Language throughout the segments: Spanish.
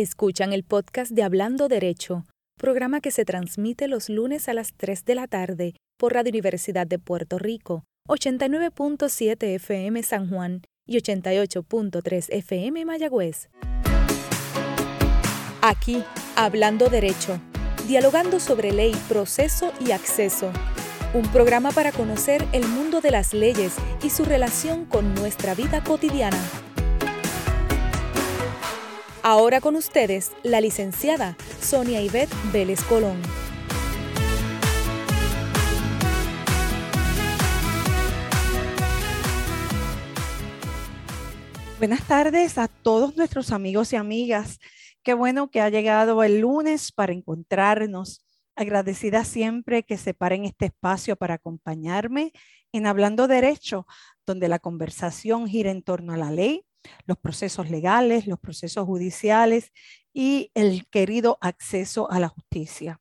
Escuchan el podcast de Hablando Derecho, programa que se transmite los lunes a las 3 de la tarde por Radio Universidad de Puerto Rico, 89.7 FM San Juan y 88.3 FM Mayagüez. Aquí, Hablando Derecho, dialogando sobre ley, proceso y acceso. Un programa para conocer el mundo de las leyes y su relación con nuestra vida cotidiana. Ahora con ustedes, la licenciada Sonia Ivette Vélez Colón. Buenas tardes a todos nuestros amigos y amigas. Qué bueno que ha llegado el lunes para encontrarnos. Agradecida siempre que separen este espacio para acompañarme en Hablando Derecho, donde la conversación gira en torno a la ley, los procesos legales, los procesos judiciales y el querido acceso a la justicia.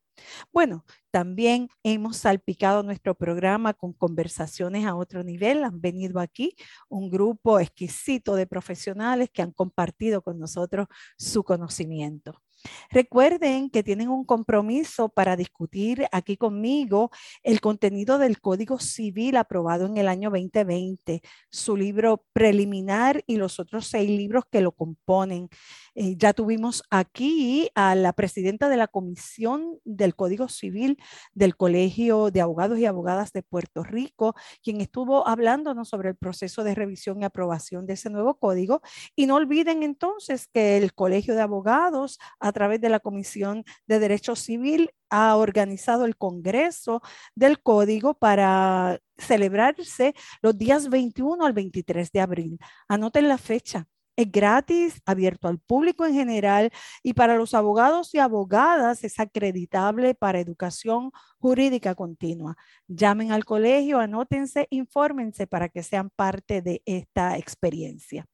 Bueno, también hemos salpicado nuestro programa con conversaciones a otro nivel. Han venido aquí un grupo exquisito de profesionales que han compartido con nosotros su conocimiento. Recuerden que tienen un compromiso para discutir aquí conmigo el contenido del Código Civil aprobado en el año 2020, su libro preliminar y los otros seis libros que lo componen. Eh, ya tuvimos aquí a la presidenta de la Comisión del Código Civil del Colegio de Abogados y Abogadas de Puerto Rico, quien estuvo hablándonos sobre el proceso de revisión y aprobación de ese nuevo código. Y no olviden entonces que el Colegio de Abogados, a través de la Comisión de Derecho Civil, ha organizado el Congreso del Código para celebrarse los días 21 al 23 de abril. Anoten la fecha es gratis, abierto al público en general y para los abogados y abogadas es acreditable para educación jurídica continua. Llamen al colegio, anótense, infórmense para que sean parte de esta experiencia.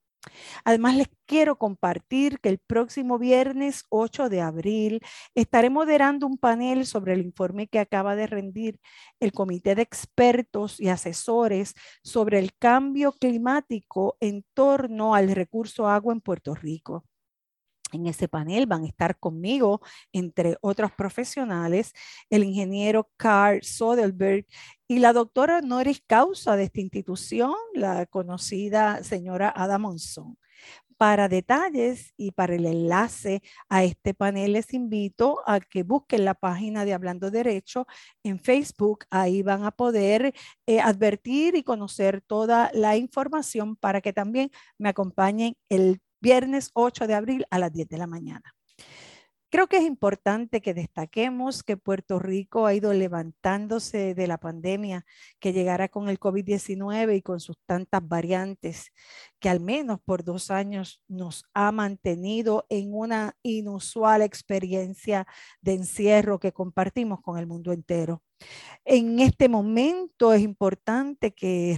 Además, les quiero compartir que el próximo viernes 8 de abril estaré moderando un panel sobre el informe que acaba de rendir el Comité de Expertos y Asesores sobre el cambio climático en torno al recurso agua en Puerto Rico. En ese panel van a estar conmigo, entre otros profesionales, el ingeniero Carl Soderberg y la doctora honoris causa de esta institución, la conocida señora Ada Monzón. Para detalles y para el enlace a este panel les invito a que busquen la página de Hablando Derecho en Facebook. Ahí van a poder eh, advertir y conocer toda la información para que también me acompañen el viernes 8 de abril a las 10 de la mañana. Creo que es importante que destaquemos que Puerto Rico ha ido levantándose de la pandemia que llegará con el COVID-19 y con sus tantas variantes, que al menos por dos años nos ha mantenido en una inusual experiencia de encierro que compartimos con el mundo entero. En este momento es importante que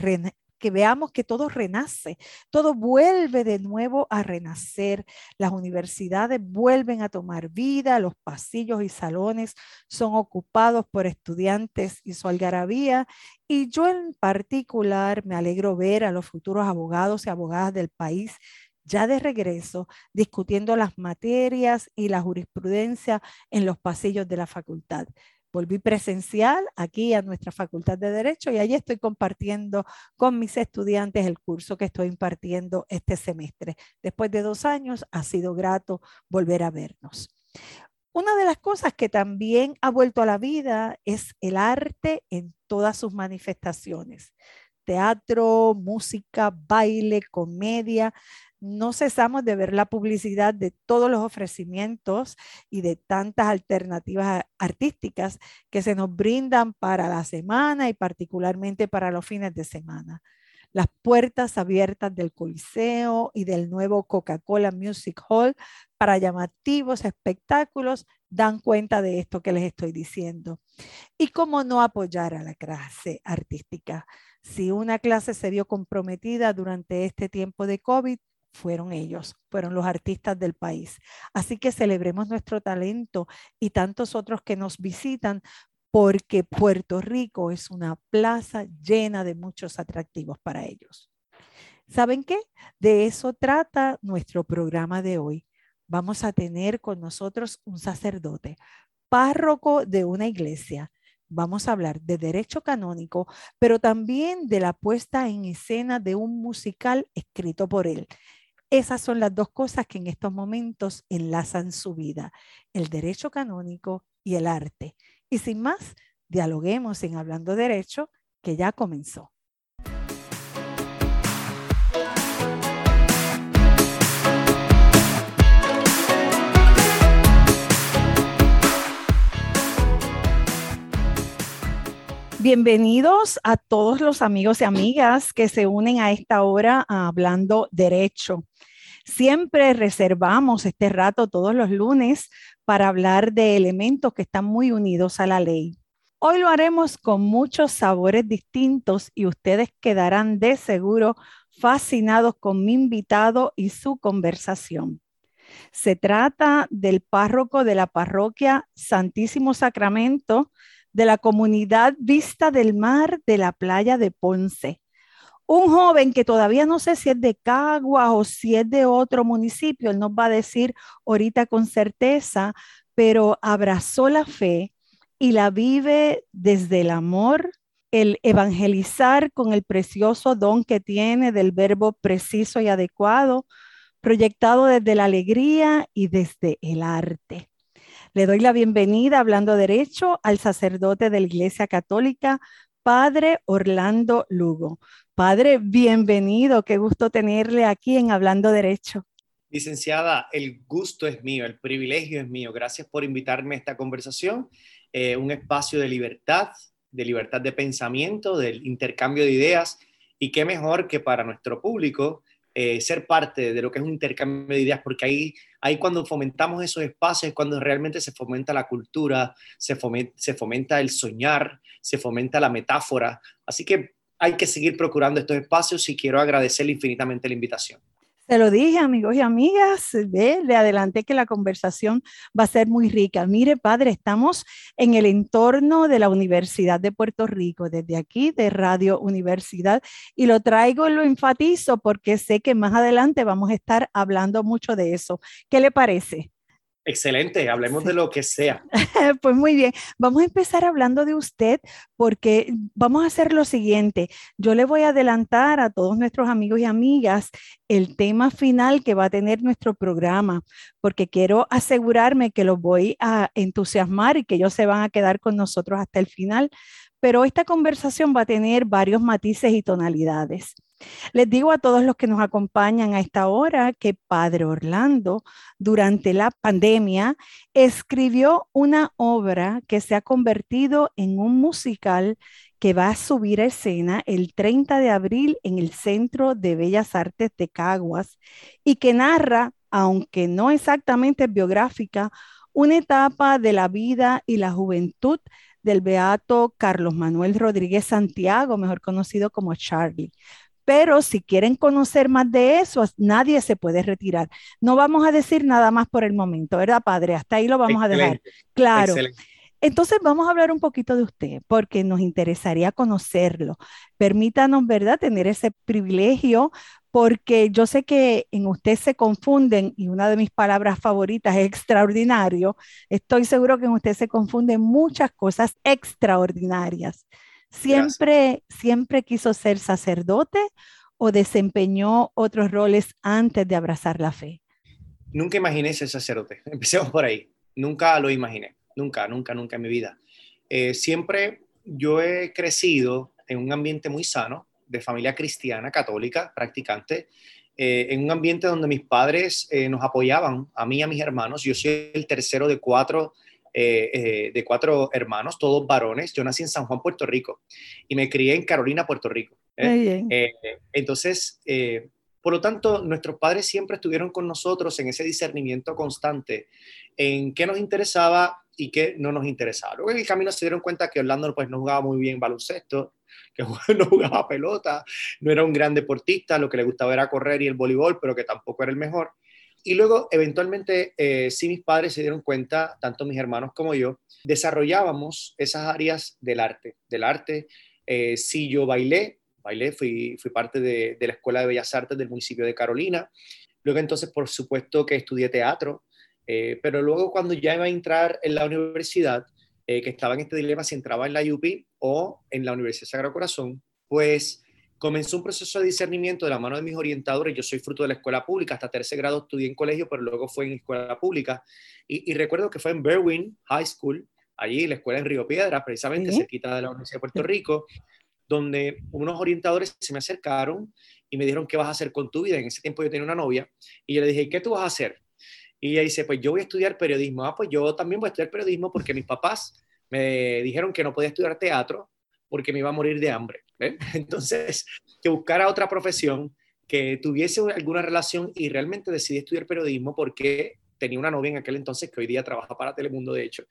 que veamos que todo renace, todo vuelve de nuevo a renacer. Las universidades vuelven a tomar vida, los pasillos y salones son ocupados por estudiantes y su algarabía. Y yo en particular me alegro ver a los futuros abogados y abogadas del país ya de regreso discutiendo las materias y la jurisprudencia en los pasillos de la facultad volví presencial aquí a nuestra Facultad de Derecho y allí estoy compartiendo con mis estudiantes el curso que estoy impartiendo este semestre. Después de dos años ha sido grato volver a vernos. Una de las cosas que también ha vuelto a la vida es el arte en todas sus manifestaciones. Teatro, música, baile, comedia, no cesamos de ver la publicidad de todos los ofrecimientos y de tantas alternativas artísticas que se nos brindan para la semana y particularmente para los fines de semana. Las puertas abiertas del Coliseo y del nuevo Coca-Cola Music Hall para llamativos espectáculos dan cuenta de esto que les estoy diciendo. ¿Y cómo no apoyar a la clase artística? Si una clase se vio comprometida durante este tiempo de COVID, fueron ellos, fueron los artistas del país. Así que celebremos nuestro talento y tantos otros que nos visitan porque Puerto Rico es una plaza llena de muchos atractivos para ellos. ¿Saben qué? De eso trata nuestro programa de hoy. vamos a tener con nosotros un sacerdote, párroco de una iglesia. Vamos a hablar de derecho canónico, pero también de la puesta en escena de un musical escrito por él. Esas son las dos cosas que en estos momentos enlazan su vida, el derecho canónico y el arte. Y sin más, dialoguemos en Hablando Derecho, que ya comenzó. Bienvenidos a todos los amigos y amigas que se unen a esta hora hablando derecho. Siempre reservamos este rato todos los lunes para hablar de elementos que están muy unidos a la ley. Hoy lo haremos con muchos sabores distintos y ustedes quedarán de seguro fascinados con mi invitado y su conversación. Se trata del párroco de la parroquia Santísimo Sacramento de la comunidad Vista del Mar de la playa de Ponce. Un joven que todavía no sé si es de Cagua o si es de otro municipio, él nos va a decir ahorita con certeza, pero abrazó la fe y la vive desde el amor, el evangelizar con el precioso don que tiene del verbo preciso y adecuado, proyectado desde la alegría y desde el arte. Le doy la bienvenida, hablando derecho, al sacerdote de la Iglesia Católica, Padre Orlando Lugo. Padre, bienvenido, qué gusto tenerle aquí en Hablando Derecho. Licenciada, el gusto es mío, el privilegio es mío. Gracias por invitarme a esta conversación, eh, un espacio de libertad, de libertad de pensamiento, del intercambio de ideas, y qué mejor que para nuestro público eh, ser parte de lo que es un intercambio de ideas, porque ahí, ahí cuando fomentamos esos espacios es cuando realmente se fomenta la cultura, se fomenta, se fomenta el soñar, se fomenta la metáfora. Así que hay que seguir procurando estos espacios y quiero agradecerle infinitamente la invitación. Se lo dije, amigos y amigas, ¿ve? le adelanté que la conversación va a ser muy rica. Mire, padre, estamos en el entorno de la Universidad de Puerto Rico, desde aquí, de Radio Universidad, y lo traigo y lo enfatizo porque sé que más adelante vamos a estar hablando mucho de eso. ¿Qué le parece? Excelente, hablemos de lo que sea. pues muy bien, vamos a empezar hablando de usted porque vamos a hacer lo siguiente. Yo le voy a adelantar a todos nuestros amigos y amigas el tema final que va a tener nuestro programa, porque quiero asegurarme que los voy a entusiasmar y que ellos se van a quedar con nosotros hasta el final. Pero esta conversación va a tener varios matices y tonalidades. Les digo a todos los que nos acompañan a esta hora que Padre Orlando, durante la pandemia, escribió una obra que se ha convertido en un musical que va a subir a escena el 30 de abril en el Centro de Bellas Artes de Caguas y que narra, aunque no exactamente biográfica, una etapa de la vida y la juventud del beato Carlos Manuel Rodríguez Santiago, mejor conocido como Charlie. Pero si quieren conocer más de eso, nadie se puede retirar. No vamos a decir nada más por el momento, ¿verdad, padre? Hasta ahí lo vamos a dejar. Claro. Entonces vamos a hablar un poquito de usted, porque nos interesaría conocerlo. Permítanos, ¿verdad?, tener ese privilegio, porque yo sé que en usted se confunden, y una de mis palabras favoritas es extraordinario. Estoy seguro que en usted se confunden muchas cosas extraordinarias. ¿Siempre, siempre quiso ser sacerdote o desempeñó otros roles antes de abrazar la fe? Nunca imaginé ser sacerdote. Empecemos por ahí. Nunca lo imaginé. Nunca, nunca, nunca en mi vida. Eh, siempre yo he crecido en un ambiente muy sano, de familia cristiana, católica, practicante, eh, en un ambiente donde mis padres eh, nos apoyaban, a mí y a mis hermanos. Yo soy el tercero de cuatro eh, eh, de cuatro hermanos, todos varones. Yo nací en San Juan, Puerto Rico, y me crié en Carolina, Puerto Rico. ¿eh? entonces, por lo tanto, nuestros padres siempre estuvieron con nosotros en ese discernimiento constante en qué nos interesaba y qué no nos interesaba. Luego en el camino se dieron cuenta que Orlando pues, no jugaba muy bien baloncesto, que no jugaba pelota, no era un gran deportista, lo que le gustaba era correr y el voleibol, pero que tampoco era el mejor. Y luego, eventualmente, eh, sí mis padres se dieron cuenta, tanto mis hermanos como yo, desarrollábamos esas áreas del arte. Del arte, eh, sí yo bailé, bailé, fui, fui parte de, la Escuela de Bellas Artes del municipio de Carolina. Luego entonces, por supuesto que estudié teatro, eh, pero luego cuando ya iba a entrar en la universidad, eh, que estaba en este dilema si entraba en la UP o en la Universidad Sagrado Corazón, pues comenzó un proceso de discernimiento de la mano de mis orientadores. Yo soy fruto de la escuela pública, hasta tercer grado estudié en colegio, pero luego fue en escuela pública. Y, recuerdo que fue en Berwyn High School, allí la escuela en Río Piedra, precisamente se cerquita de la Universidad de Puerto Rico, donde unos orientadores se me acercaron y me dijeron, ¿qué vas a hacer con tu vida? En ese tiempo yo tenía una novia y yo le dije, ¿qué tú vas a hacer? Y ella dice, pues yo voy a estudiar periodismo. Ah, pues yo también voy a estudiar periodismo porque mis papás me dijeron que no podía estudiar teatro porque me iba a morir de hambre. Entonces, que buscara otra profesión que tuviese alguna relación y realmente decidí estudiar periodismo porque tenía una novia en aquel entonces que hoy día trabaja para Telemundo, de hecho,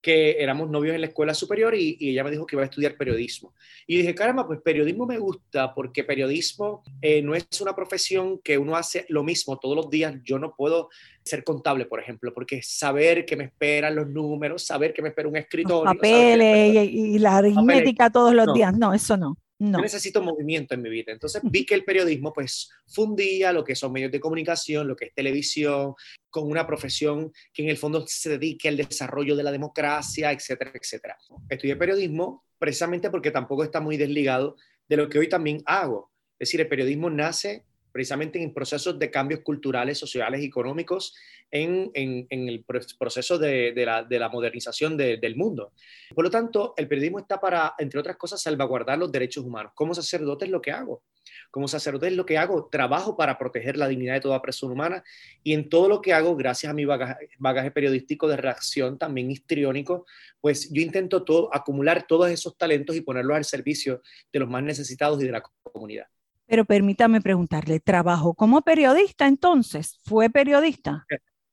que éramos novios en la escuela superior y, ella me dijo que iba a estudiar periodismo. Y dije, caramba, pues periodismo me gusta porque periodismo eh, no es una profesión que uno hace lo mismo todos los días. Yo no puedo ser contable, por ejemplo, porque saber que me esperan los números, saber que me espera un escritorio. papeles y, la aritmética todos los días, no, eso no. No. Necesito movimiento en mi vida. Entonces vi que el periodismo pues fundía lo que son medios de comunicación, lo que es televisión, con una profesión que en el fondo se dedique al desarrollo de la democracia, etcétera, etcétera. Estudié periodismo precisamente porque tampoco está muy desligado de lo que hoy también hago. Es decir, el periodismo nace precisamente en procesos de cambios culturales, sociales y económicos en, el proceso de, la, modernización del mundo. Por lo tanto, el periodismo está para, entre otras cosas, salvaguardar los derechos humanos. Como sacerdote es lo que hago. Como sacerdote es lo que hago. Trabajo para proteger la dignidad de toda persona humana y en todo lo que hago, gracias a mi bagaje, periodístico de reacción, también histriónico, pues yo intento todo, acumular todos esos talentos y ponerlos al servicio de los más necesitados y de la comunidad. Pero permítame preguntarle, ¿trabajó como periodista entonces? ¿Fue periodista?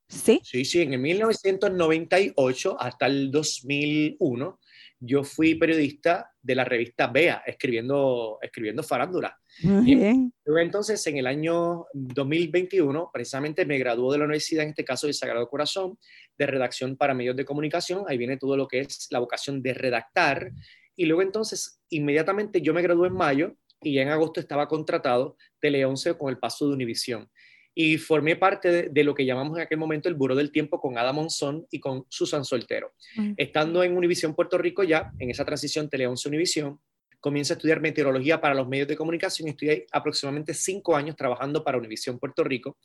Sí. Sí, sí, en el 1998 hasta el 2001 yo fui periodista de la revista Bea, escribiendo, escribiendo farándula. Muy bien. entonces, en el año 2021, precisamente me graduó de la universidad, en este caso del Sagrado Corazón, de redacción para medios de comunicación. Ahí viene todo lo que es la vocación de redactar. Y luego entonces, inmediatamente yo me gradué en mayo y ya en agosto estaba contratado Tele 11 con el paso de Univisión. Y formé parte de, lo que llamamos en aquel momento el Buró del Tiempo con Ada Monzón y con Susan Soltero. Estando en Univisión Puerto Rico ya, en esa transición Tele 11 Univisión, comienzo a estudiar meteorología para los medios de comunicación y estudié aproximadamente cinco años trabajando para Univisión Puerto Rico.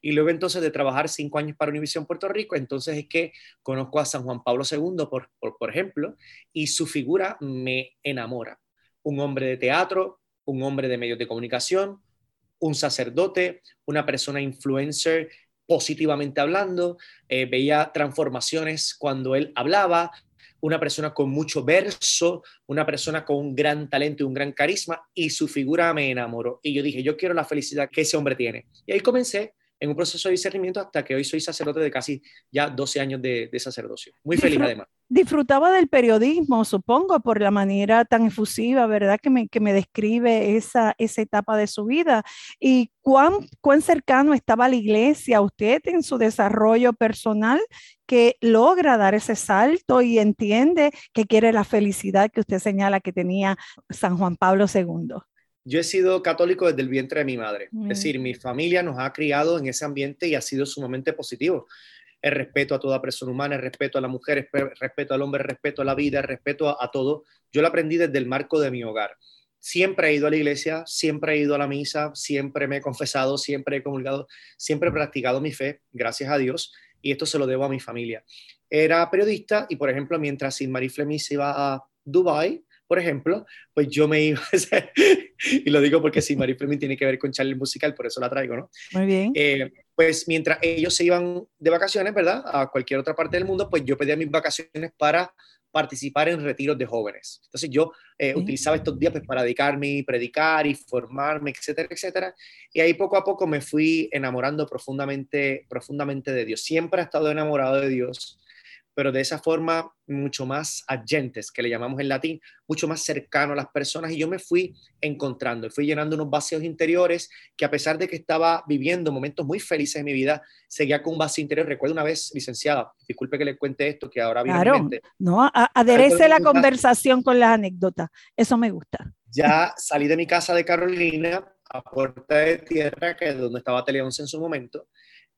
Y luego entonces de trabajar cinco años para Univisión Puerto Rico, entonces es que conozco a San Juan Pablo II, por, por, por ejemplo, y su figura me enamora. Un hombre de teatro, un hombre de medios de comunicación, un sacerdote, una persona influencer positivamente hablando, eh, veía transformaciones cuando él hablaba, una persona con mucho verso, una persona con un gran talento y un gran carisma, y su figura me enamoró. Y yo dije, yo quiero la felicidad que ese hombre tiene. Y ahí comencé en un proceso de discernimiento hasta que hoy soy sacerdote de casi ya 12 años de, sacerdocio. Muy feliz además. Disfrutaba del periodismo, supongo, por la manera tan efusiva, ¿verdad? Que me, que me describe esa, esa etapa de su vida. ¿Y cuán, cuán cercano estaba la iglesia a usted en su desarrollo personal que logra dar ese salto y entiende que quiere la felicidad que usted señala que tenía San Juan Pablo II? Yo he sido católico desde el vientre de mi madre. Es mm. decir, mi familia nos ha criado en ese ambiente y ha sido sumamente positivo. El respeto a toda persona humana, el respeto a la mujer, el respeto al hombre, el respeto a la vida, el respeto a, todo. Yo lo aprendí desde el marco de mi hogar. Siempre he ido a la iglesia, siempre he ido a la misa, siempre me he confesado, siempre he comulgado, siempre he practicado mi fe, gracias a Dios, y esto se lo debo a mi familia. Era periodista y, por ejemplo, mientras Sin Marie Flemis iba a Dubai, por ejemplo, pues yo me iba, y lo digo porque si Marie Fleming tiene que ver con Charlie Musical, por eso la traigo, ¿no? Muy bien. Eh, pues mientras ellos se iban de vacaciones, ¿verdad? A cualquier otra parte del mundo, pues yo pedía mis vacaciones para participar en retiros de jóvenes. Entonces yo eh, utilizaba estos días pues, para dedicarme, predicar y formarme, etcétera, etcétera. Y ahí poco a poco me fui enamorando profundamente, profundamente de Dios. Siempre he estado enamorado de Dios pero de esa forma mucho más agentes, que le llamamos en latín, mucho más cercano a las personas. Y yo me fui encontrando, fui llenando unos vacíos interiores que a pesar de que estaba viviendo momentos muy felices en mi vida, seguía con un vacío interior. Recuerdo una vez, licenciada, disculpe que le cuente esto, que ahora viene claro, no, aderece la conversación con la anécdota. Eso me gusta. Ya salí de mi casa de Carolina a Puerta de Tierra, que es donde estaba Tele 11 en su momento,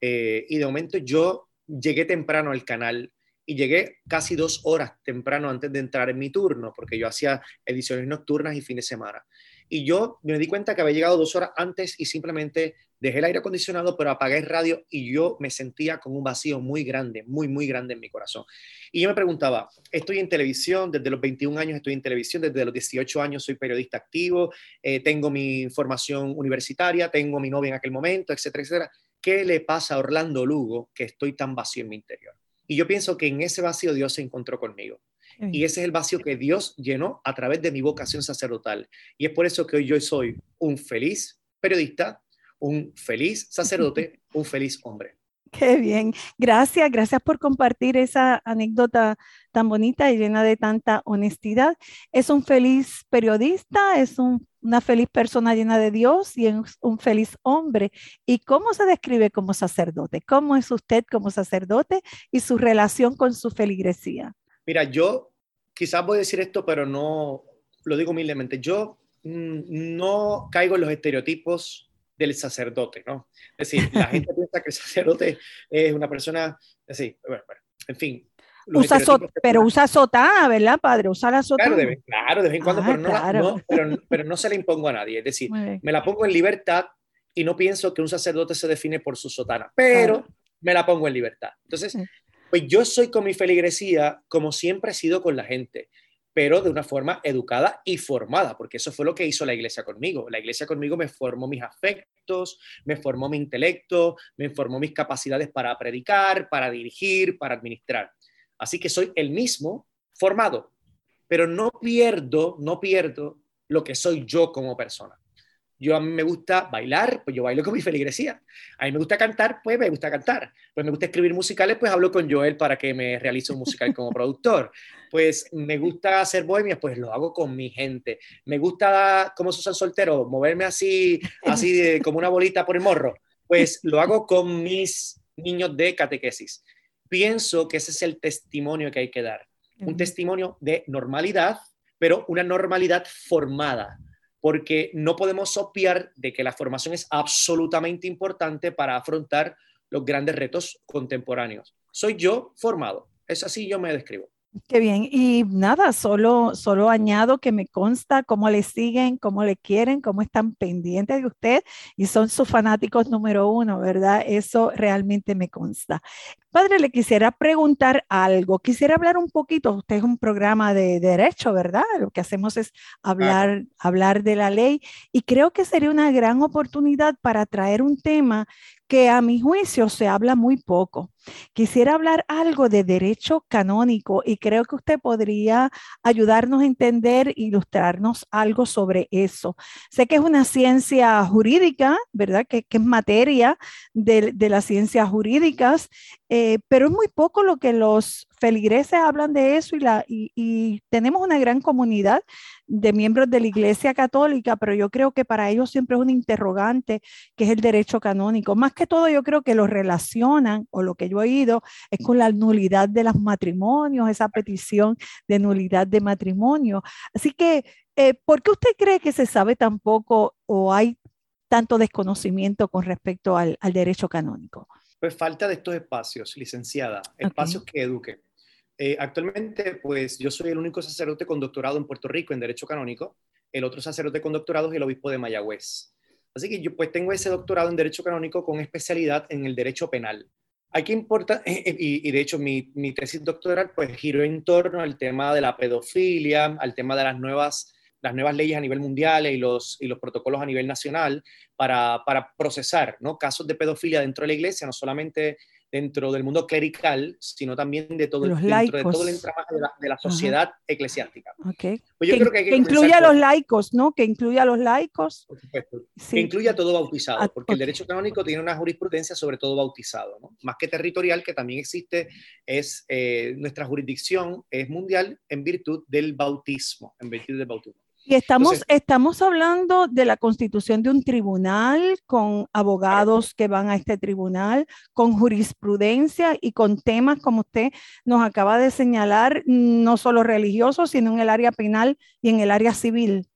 eh, y de momento yo llegué temprano al canal y llegué casi dos horas temprano antes de entrar en mi turno, porque yo hacía ediciones nocturnas y fin de semana. Y yo me di cuenta que había llegado dos horas antes y simplemente dejé el aire acondicionado, pero apagué el radio y yo me sentía con un vacío muy grande, muy, muy grande en mi corazón. Y yo me preguntaba, estoy en televisión, desde los 21 años estoy en televisión, desde los 18 años soy periodista activo, eh, tengo mi formación universitaria, tengo mi novia en aquel momento, etcétera, etcétera. ¿Qué le pasa a Orlando Lugo que estoy tan vacío en mi interior? Y yo pienso que en ese vacío Dios se encontró conmigo. Y ese es el vacío que Dios llenó a través de mi vocación sacerdotal. Y es por eso que hoy yo soy un feliz periodista, un feliz sacerdote, un feliz hombre. Qué bien. Gracias, gracias por compartir esa anécdota tan bonita y llena de tanta honestidad. Es un feliz periodista, es una feliz persona llena de Dios y es un feliz hombre. ¿Y cómo se describe como sacerdote? ¿Cómo es usted como sacerdote y su relación con su feligresía? Mira, yo quizás voy a decir esto, pero no lo digo humildemente. Yo mm, no caigo en los estereotipos del sacerdote, ¿no? Es decir, la gente piensa que el sacerdote es una persona, así, bueno, bueno en fin. Usa pero usa sotá, ¿verdad, padre? Usa la sotá. Claro, claro, de vez en cuando, ah, pero, no, pero, pero, no se la impongo a nadie. Es decir, me la pongo en libertad y no pienso que un sacerdote se define por su sotana, pero me la pongo en libertad. Entonces, pues yo soy con mi feligresía como siempre he sido con la gente pero de una forma educada y formada, porque eso fue lo que hizo la iglesia conmigo. La iglesia conmigo me formó mis afectos, me formó mi intelecto, me formó mis capacidades para predicar, para dirigir, para administrar. Así que soy el mismo formado, pero no pierdo, no pierdo lo que soy yo como persona. Yo a mí me gusta bailar, pues yo bailo con mi feligresía. A mí me gusta cantar, pues me gusta cantar. Pues me gusta escribir musicales, pues hablo con Joel para que me realice un musical como productor. Pues me gusta hacer bohemias, pues lo hago con mi gente. Me gusta, como Susan Soltero, moverme así, así como una bolita por el morro. Pues lo hago con mis niños de catequesis. Pienso que ese es el testimonio que hay que dar. Un testimonio de normalidad, pero una normalidad formada porque no podemos obviar de que la formación es absolutamente importante para afrontar los grandes retos contemporáneos. Soy yo formado, es así yo me describo. Qué bien. Y nada, solo, solo añado que me consta cómo le siguen, cómo le quieren, cómo están pendientes de usted y son sus fanáticos número uno, ¿verdad? Eso realmente me consta. Padre, le quisiera preguntar algo. Quisiera hablar un poquito. Usted es un programa de derecho, ¿verdad? Lo que hacemos es hablar, hablar de la ley y creo que sería una gran oportunidad para traer un tema que a mi juicio se habla muy poco. Quisiera hablar algo de derecho canónico y creo que usted podría ayudarnos a entender, ilustrarnos algo sobre eso. Sé que es una ciencia jurídica, ¿verdad? Que, es materia de, las ciencias jurídicas, eh, pero es muy poco lo que los feligreses hablan de eso y, la, y, tenemos una gran comunidad de miembros de la Iglesia Católica, pero yo creo que para ellos siempre es un interrogante que es el derecho canónico. Más que todo, yo creo que lo relacionan, o lo que yo he oído, es con la nulidad de los matrimonios, esa petición de nulidad de matrimonio. Así que, eh, ¿por qué usted cree que se sabe tan poco o hay tanto desconocimiento con respecto al, derecho canónico? Pues falta de estos espacios, licenciada, espacios que eduquen. Eh, actualmente, pues yo soy el único sacerdote con doctorado en Puerto Rico en Derecho Canónico. El otro sacerdote con doctorado es el obispo de Mayagüez. Así que yo pues tengo ese doctorado en Derecho Canónico con especialidad en el Derecho Penal. Aquí importa, y, y de hecho mi, mi, tesis doctoral pues giró en torno al tema de la pedofilia, al tema de las nuevas, las nuevas leyes a nivel mundial y los, y los protocolos a nivel nacional para, para procesar ¿no? casos de pedofilia dentro de la iglesia, no solamente dentro del mundo clerical, sino también de todo, el, dentro de todo el entramaje de la, sociedad eclesiástica. Okay. Pues yo que, creo que, que incluya a los laicos, ¿no? Que incluya a los laicos. Por supuesto. Que incluya a todo bautizado, ah, porque el derecho canónico tiene una jurisprudencia sobre todo bautizado, ¿no? Más que territorial, que también existe, es eh, nuestra jurisdicción es mundial en virtud del bautismo, en virtud del bautismo. Y estamos, estamos hablando de la constitución de un tribunal con abogados que van a este tribunal, con jurisprudencia y con temas como usted nos acaba de señalar, no solo religiosos, sino en el área penal y en el área civil.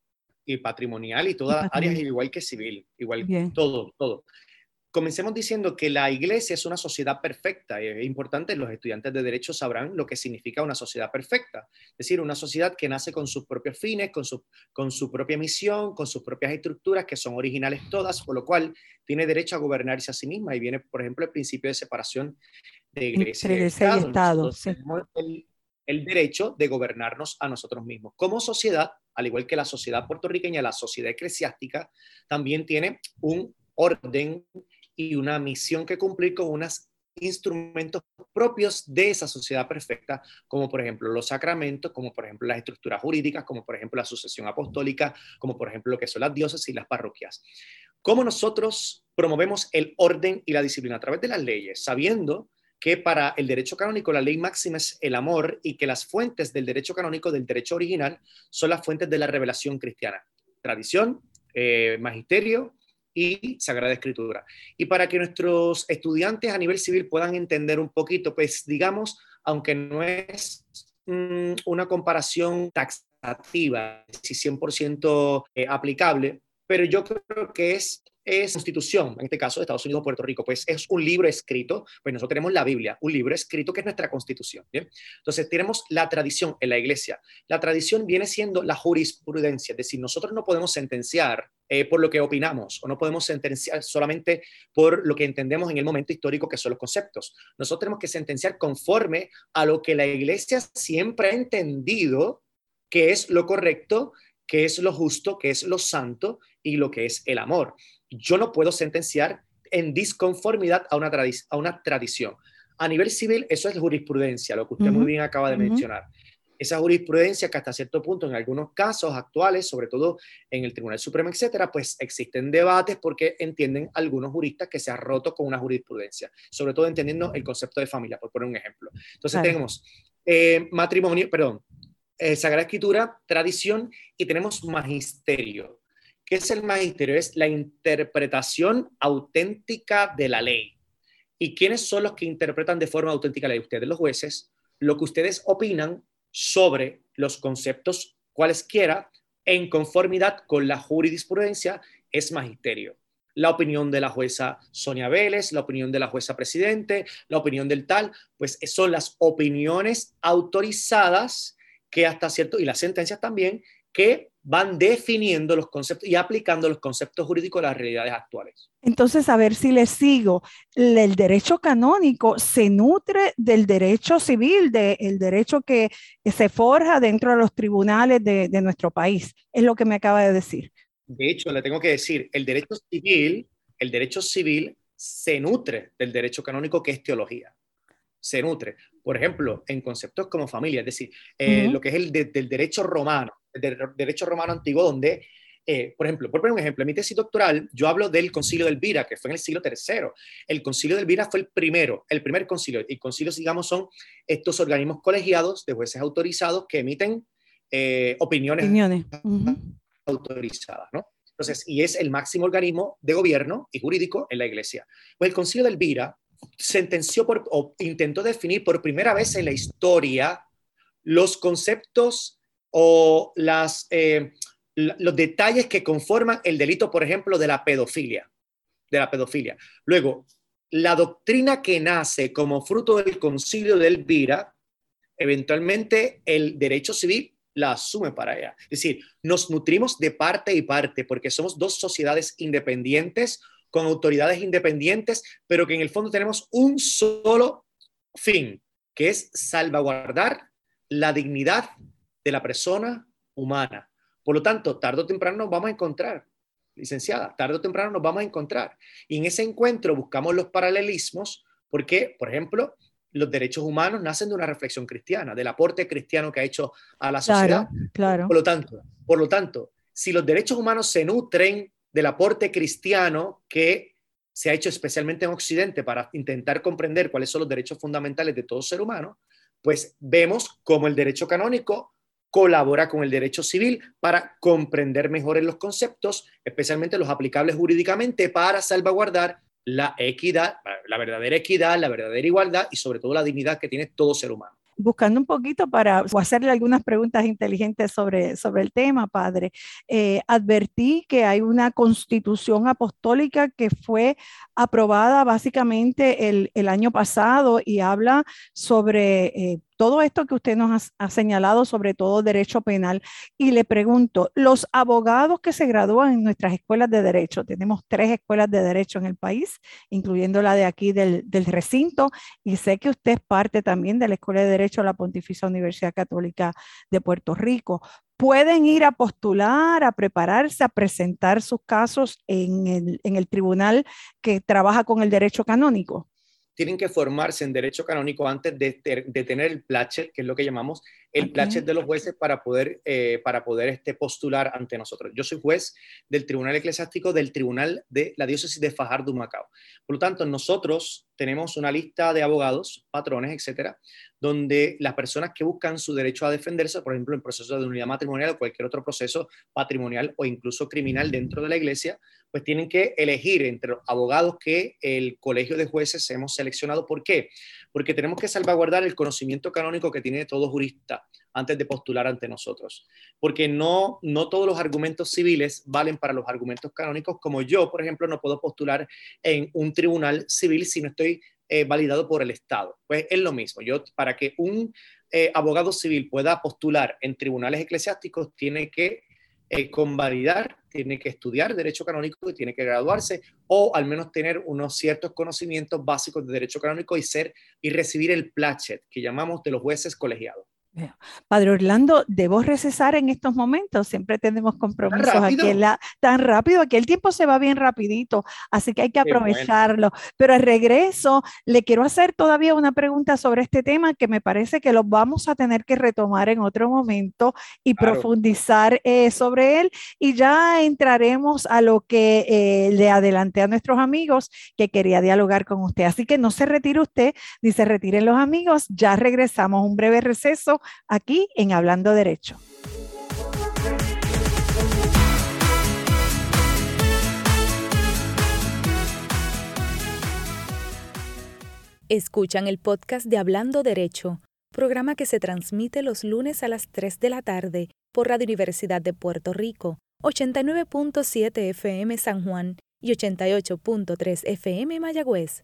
y patrimonial y todas las áreas igual que civil, igual todo, todo. Comencemos diciendo que la iglesia es una sociedad perfecta. Es importante, los estudiantes de derecho sabrán lo que significa una sociedad perfecta. Es decir, una sociedad que nace con sus propios fines, con su, con su propia misión, con sus propias estructuras, que son originales todas, por lo cual tiene derecho a gobernarse a sí misma. Y viene, por ejemplo, el principio de separación de iglesia, y Estado. el, el derecho de gobernarnos a nosotros mismos. Como sociedad, al igual que la sociedad puertorriqueña, la sociedad eclesiástica también tiene un orden y una misión que cumplir con unos instrumentos propios de esa sociedad perfecta, como por ejemplo los sacramentos, como por ejemplo las estructuras jurídicas, como por ejemplo la sucesión apostólica, como por ejemplo lo que son las dioses y las parroquias. ¿Cómo nosotros promovemos el orden y la disciplina? A través de las leyes, sabiendo que para el derecho canónico la ley máxima es el amor y que las fuentes del derecho canónico, del derecho original, son las fuentes de la revelación cristiana. Tradición, eh, magisterio y Sagrada Escritura. Y para que nuestros estudiantes a nivel civil puedan entender un poquito, pues digamos, aunque no es mm, una comparación taxativa, si 100% eh, aplicable, pero yo creo que es es constitución, en este caso de Estados Unidos Puerto Rico, pues es un libro escrito, pues nosotros tenemos la Biblia, un libro escrito que es nuestra constitución. ¿bien? Entonces tenemos la tradición en la iglesia. La tradición viene siendo la jurisprudencia, es decir, nosotros no podemos sentenciar eh, por lo que opinamos o no podemos sentenciar solamente por lo que entendemos en el momento histórico que son los conceptos. Nosotros tenemos que sentenciar conforme a lo que la iglesia siempre ha entendido que es lo correcto, que es lo justo, que es lo santo y lo que es el amor yo no puedo sentenciar en disconformidad a una, a una tradición. A nivel civil, eso es jurisprudencia, lo que usted muy bien acaba de mencionar. Esa jurisprudencia que hasta cierto punto, en algunos casos actuales, sobre todo en el Tribunal Supremo, etcétera, pues existen debates porque entienden algunos juristas que se ha roto con una jurisprudencia, sobre todo entendiendo el concepto de familia, por poner un ejemplo. Entonces tenemos eh, matrimonio, perdón, eh, Sagrada Escritura, tradición y tenemos magisterio. ¿Qué es el magisterio? Es la interpretación auténtica de la ley. ¿Y quiénes son los que interpretan de forma auténtica la ley? Ustedes, los jueces, lo que ustedes opinan sobre los conceptos cualesquiera en conformidad con la jurisprudencia es magisterio. La opinión de la jueza Sonia Vélez, la opinión de la jueza presidente, la opinión del tal, pues son las opiniones autorizadas que hasta cierto, y las sentencias también, que van definiendo los conceptos y aplicando los conceptos jurídicos a las realidades actuales. Entonces, a ver si les sigo. El derecho canónico se nutre del derecho civil, del derecho que se forja dentro de los tribunales de, de nuestro país. Es lo que me acaba de decir. De hecho, le tengo que decir, el derecho civil, el derecho civil se nutre del derecho canónico que es teología se nutre. Por ejemplo, en conceptos como familia, es decir, eh, lo que es el del derecho romano, el derecho romano antiguo, donde, eh, por ejemplo, por poner un ejemplo, en mi tesis doctoral yo hablo del concilio del Vira, que fue en el siglo III. El concilio del Vira fue el primero, el primer concilio. Y concilios, digamos, son estos organismos colegiados de jueces autorizados que emiten eh, opiniones, autorizadas, ¿no? Entonces, y es el máximo organismo de gobierno y jurídico en la iglesia. Pues el concilio del Vira sentenció por, o intentó definir por primera vez en la historia los conceptos o las, eh, los detalles que conforman el delito, por ejemplo, de la pedofilia. De la pedofilia. Luego, la doctrina que nace como fruto del concilio de Elvira, eventualmente el derecho civil la asume para ella. Es decir, nos nutrimos de parte y parte porque somos dos sociedades independientes con autoridades independientes, pero que en el fondo tenemos un solo fin, que es salvaguardar la dignidad de la persona humana. Por lo tanto, tarde o temprano nos vamos a encontrar, licenciada, tarde o temprano nos vamos a encontrar. Y en ese encuentro buscamos los paralelismos porque, por ejemplo, los derechos humanos nacen de una reflexión cristiana, del aporte cristiano que ha hecho a la sociedad. Claro, Por lo tanto, por lo tanto, si los derechos humanos se nutren del aporte cristiano que se ha hecho especialmente en Occidente para intentar comprender cuáles son los derechos fundamentales de todo ser humano, pues vemos cómo el derecho canónico colabora con el derecho civil para comprender mejor los conceptos, especialmente los aplicables jurídicamente, para salvaguardar la equidad, la verdadera equidad, la verdadera igualdad y sobre todo la dignidad que tiene todo ser humano. buscando un poquito para hacerle algunas preguntas inteligentes sobre, sobre el tema, padre, eh, advertí que hay una constitución apostólica que fue aprobada básicamente el, el año pasado y habla sobre eh, todo esto que usted nos ha, señalado, sobre todo derecho penal, y le pregunto, los abogados que se gradúan en nuestras escuelas de derecho, tenemos tres escuelas de derecho en el país, incluyendo la de aquí del, del recinto, y sé que usted es parte también de la Escuela de Derecho de la Pontificia Universidad Católica de Puerto Rico. Pueden ir a postular, a prepararse, a presentar sus casos en el, en el tribunal que trabaja con el derecho canónico tienen que formarse en derecho canónico antes de, tener el plachet, que es lo que llamamos el plachet de los jueces para poder, eh, para poder este, postular ante nosotros. Yo soy juez del Tribunal Eclesiástico del Tribunal de la Diócesis de Fajardo, Macao. Por lo tanto, nosotros tenemos una lista de abogados, patrones, etcétera, donde las personas que buscan su derecho a defenderse, por ejemplo, en proceso de unidad matrimonial o cualquier otro proceso patrimonial o incluso criminal dentro de la iglesia, pues tienen que elegir entre los abogados que el colegio de jueces hemos seleccionado. ¿Por qué? Porque tenemos que salvaguardar el conocimiento canónico que tiene todo jurista antes de postular ante nosotros. Porque no, no todos los argumentos civiles valen para los argumentos canónicos, como yo, por ejemplo, no puedo postular en un tribunal civil si no estoy eh, validado por el Estado. Pues es lo mismo. Yo, para que un eh, abogado civil pueda postular en tribunales eclesiásticos, tiene que eh, convalidar, tiene que estudiar derecho canónico y tiene que graduarse o al menos tener unos ciertos conocimientos básicos de derecho canónico y ser y recibir el plachet que llamamos de los jueces colegiados. Padre Orlando, debo recesar en estos momentos. Siempre tenemos compromisos aquí. La, tan rápido, aquí el tiempo se va bien rapidito, así que hay que aprovecharlo. Pero al regreso, le quiero hacer todavía una pregunta sobre este tema que me parece que lo vamos a tener que retomar en otro momento y profundizar eh, sobre él. Y ya entraremos a lo que eh, le adelanté a nuestros amigos que quería dialogar con usted. Así que no se retire usted ni se retiren los amigos. Ya regresamos, un breve receso aquí en Hablando Derecho. Escuchan el podcast de Hablando Derecho, programa que se transmite los lunes a las 3 de la tarde por Radio Universidad de Puerto Rico, 89.7 FM San Juan y 88.3 FM Mayagüez.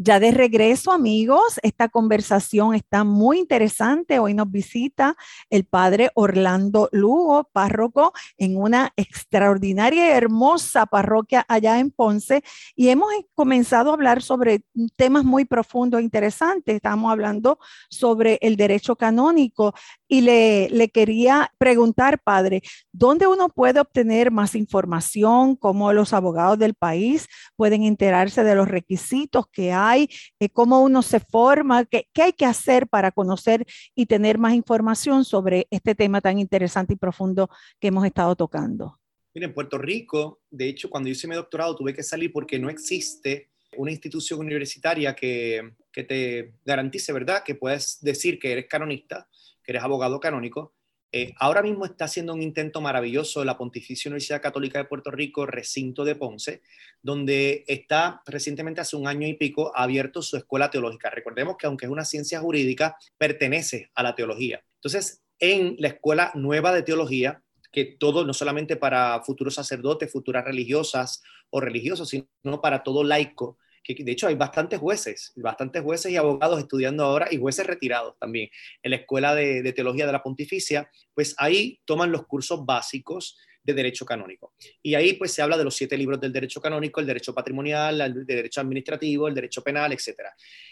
Ya de regreso, amigos, esta conversación está muy interesante. Hoy nos visita el padre Orlando Lugo, párroco en una extraordinaria y hermosa parroquia allá en Ponce. Y hemos comenzado a hablar sobre temas muy profundos e interesantes. Estamos hablando sobre el derecho canónico y le, le quería preguntar, padre, ¿dónde uno puede obtener más información? ¿Cómo los abogados del país pueden enterarse de los requisitos que hay? Eh, ¿Cómo uno se forma? ¿Qué, ¿Qué hay que hacer para conocer y tener más información sobre este tema tan interesante y profundo que hemos estado tocando? Miren, en Puerto Rico, de hecho, cuando hice mi doctorado tuve que salir porque no existe una institución universitaria que, que te garantice, ¿verdad?, que puedes decir que eres canonista eres abogado canónico, eh, ahora mismo está haciendo un intento maravilloso la Pontificia Universidad Católica de Puerto Rico, recinto de Ponce, donde está recientemente, hace un año y pico, abierto su escuela teológica. Recordemos que aunque es una ciencia jurídica, pertenece a la teología. Entonces, en la escuela nueva de teología, que todo, no solamente para futuros sacerdotes, futuras religiosas o religiosos, sino para todo laico, de hecho hay bastantes jueces, bastantes jueces y abogados estudiando ahora y jueces retirados también en la Escuela de, Teología de la Pontificia, pues ahí toman los cursos básicos de derecho canónico. Y ahí pues se habla de los siete libros del derecho canónico, el derecho patrimonial, el derecho administrativo, el derecho penal, etc.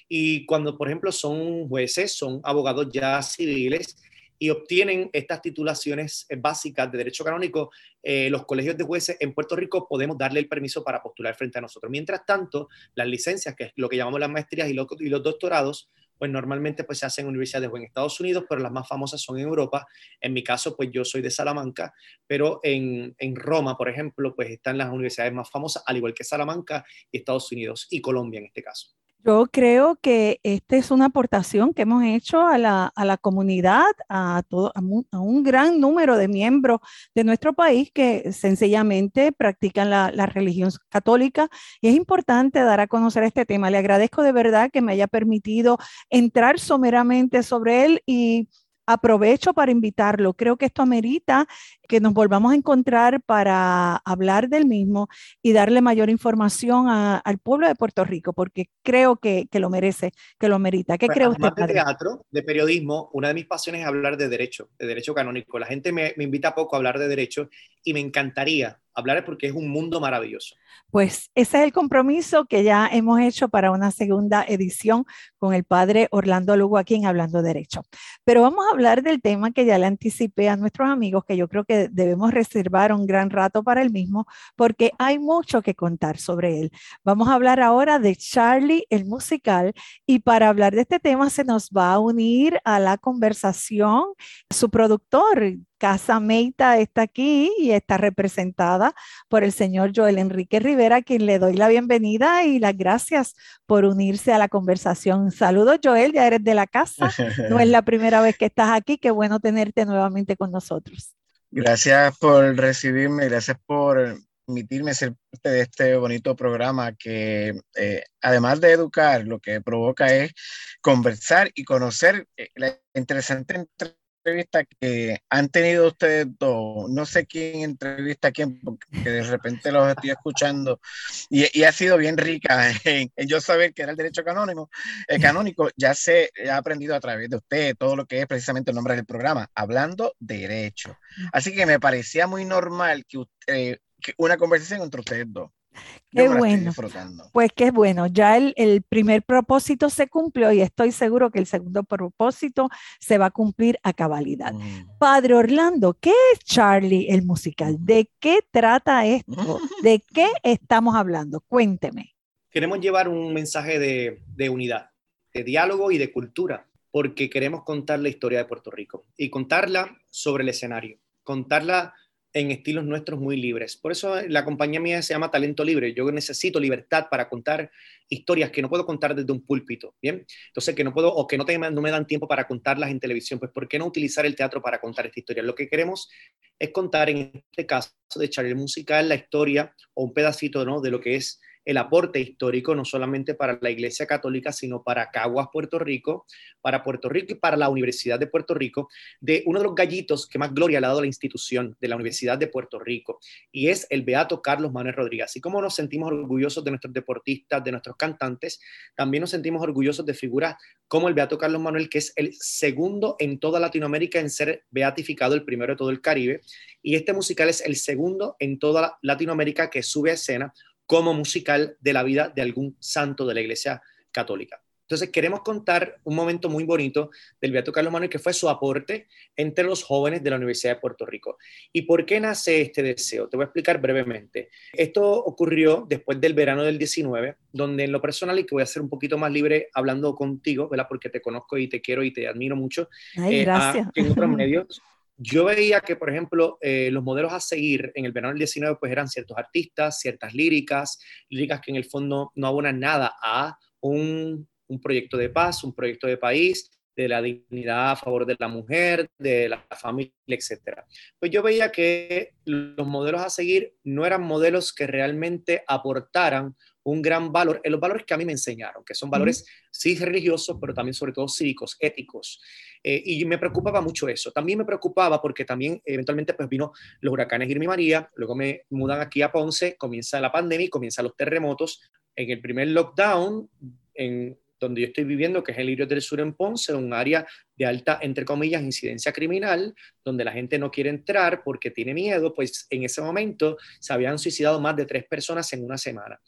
Y cuando, por ejemplo, son jueces, son abogados ya civiles, y obtienen estas titulaciones eh, básicas de derecho canónico, eh, los colegios de jueces en Puerto Rico podemos darle el permiso para postular frente a nosotros. Mientras tanto, las licencias, que es lo que llamamos las maestrías y los, y los doctorados, pues normalmente pues, se hacen en universidades en Estados Unidos, pero las más famosas son en Europa. En mi caso, pues yo soy de Salamanca, pero en, en Roma, por ejemplo, pues están las universidades más famosas, al igual que Salamanca y Estados Unidos y Colombia en este caso Yo creo que esta es una aportación que hemos hecho a la, comunidad, a, todo, a un, gran número de miembros de nuestro país que sencillamente practican la, la, religión católica. Y es importante dar a conocer este tema. Le agradezco de verdad que me haya permitido entrar someramente sobre él y aprovecho para invitarlo. Creo que esto amerita que nos volvamos a encontrar para hablar del mismo y darle mayor información al pueblo de Puerto Rico, porque creo que, lo merece, que lo merita. ¿Qué pues, cree usted? de teatro, de periodismo, una de mis pasiones es hablar de derecho, de derecho canónico. La gente me, me invita poco a hablar de derecho y me encantaría hablar porque es un mundo maravilloso. Pues ese es el compromiso que ya hemos hecho para una segunda edición con el padre Orlando Lugo aquí en Hablando Derecho. Pero vamos a hablar del tema que ya le anticipé a nuestros amigos, que yo creo que debemos reservar un gran rato para el mismo, porque hay mucho que contar sobre él. Vamos a hablar ahora de Charlie, el musical, y para hablar de este tema se nos va a unir a la conversación su productor, Casa Meita está aquí y está representada por el señor Joel Enrique Rivera, a quien le doy la bienvenida y las gracias por unirse a la conversación. Saludos, Joel, ya eres de la casa. No es la primera vez que estás aquí. Qué bueno tenerte nuevamente con nosotros. Gracias por recibirme, gracias por permitirme ser parte de este bonito programa que, eh, además de educar, lo que provoca es conversar y conocer eh, la interesante entrevista que han tenido ustedes dos, no sé quién entrevista a quién, porque de repente los estoy escuchando, y, ha sido bien rica en, yo saber que era el derecho canónico, el canónico, ya se ha aprendido a través de usted todo lo que es precisamente el nombre del programa, hablando derecho. Así que me parecía muy normal que, usted, que una conversación entre ustedes dos. Qué bueno. Pues qué bueno, ya el, el, primer propósito se cumplió y estoy seguro que el segundo propósito se va a cumplir a cabalidad. Mm. Padre Orlando, ¿qué es Charlie el musical? ¿De qué trata esto? ¿De qué estamos hablando? Cuénteme. Queremos llevar un mensaje de, de unidad, de diálogo y de cultura, porque queremos contar la historia de Puerto Rico y contarla sobre el escenario, contarla en estilos nuestros muy libres. Por eso la compañía mía se llama Talento Libre. Yo necesito libertad para contar historias que no puedo contar desde un púlpito, ¿bien? Entonces, que no puedo o que no, no me dan tiempo para contarlas en televisión, pues ¿por qué no utilizar el teatro para contar esta historia? Lo que queremos es contar en este caso de Charlie Musical la historia o un pedacito ¿no? de lo que es el aporte histórico, no solamente para la Iglesia Católica, sino para Caguas, Puerto Rico, para Puerto Rico y para la Universidad de Puerto Rico, de uno de los gallitos que más gloria ha dado la institución de la Universidad de Puerto Rico, y es el Beato Carlos Manuel Rodríguez. Así como nos sentimos orgullosos de nuestros deportistas, de nuestros cantantes, también nos sentimos orgullosos de figuras como el Beato Carlos Manuel, que es el segundo en toda Latinoamérica en ser beatificado, el primero de todo el Caribe, y este musical es el segundo en toda Latinoamérica que sube a escena como musical de la vida de algún santo de la Iglesia Católica. Entonces, queremos contar un momento muy bonito del Beato Carlos Manuel, que fue su aporte entre los jóvenes de la Universidad de Puerto Rico. ¿Y por qué nace este deseo? Te voy a explicar brevemente. Esto ocurrió después del verano del 19, donde en lo personal, y que voy a ser un poquito más libre hablando contigo, ¿verdad? Porque te conozco y te quiero y te admiro mucho. Ay, eh, gracias. en otros medios yo veía que, por ejemplo, eh, los modelos a seguir en el verano del 19 pues eran ciertos artistas, ciertas líricas, líricas que en el fondo no abonan nada a un, un proyecto de paz, un proyecto de país, de la dignidad a favor de la mujer, de la familia, etc. Pues yo veía que los modelos a seguir no eran modelos que realmente aportaran un gran valor en los valores que a mí me enseñaron, que son valores sí religiosos, pero también sobre todo cívicos, éticos. Eh, y me preocupaba mucho eso. También me preocupaba porque también eventualmente pues vino los huracanes Irma y María, luego me mudan aquí a Ponce, comienza la pandemia y comienzan los terremotos. En el primer lockdown, en donde yo estoy viviendo, que es el Lirio del Sur en Ponce, un área de alta, entre comillas, incidencia criminal, donde la gente no quiere entrar porque tiene miedo, pues en ese momento se habían suicidado más de tres personas en una semana.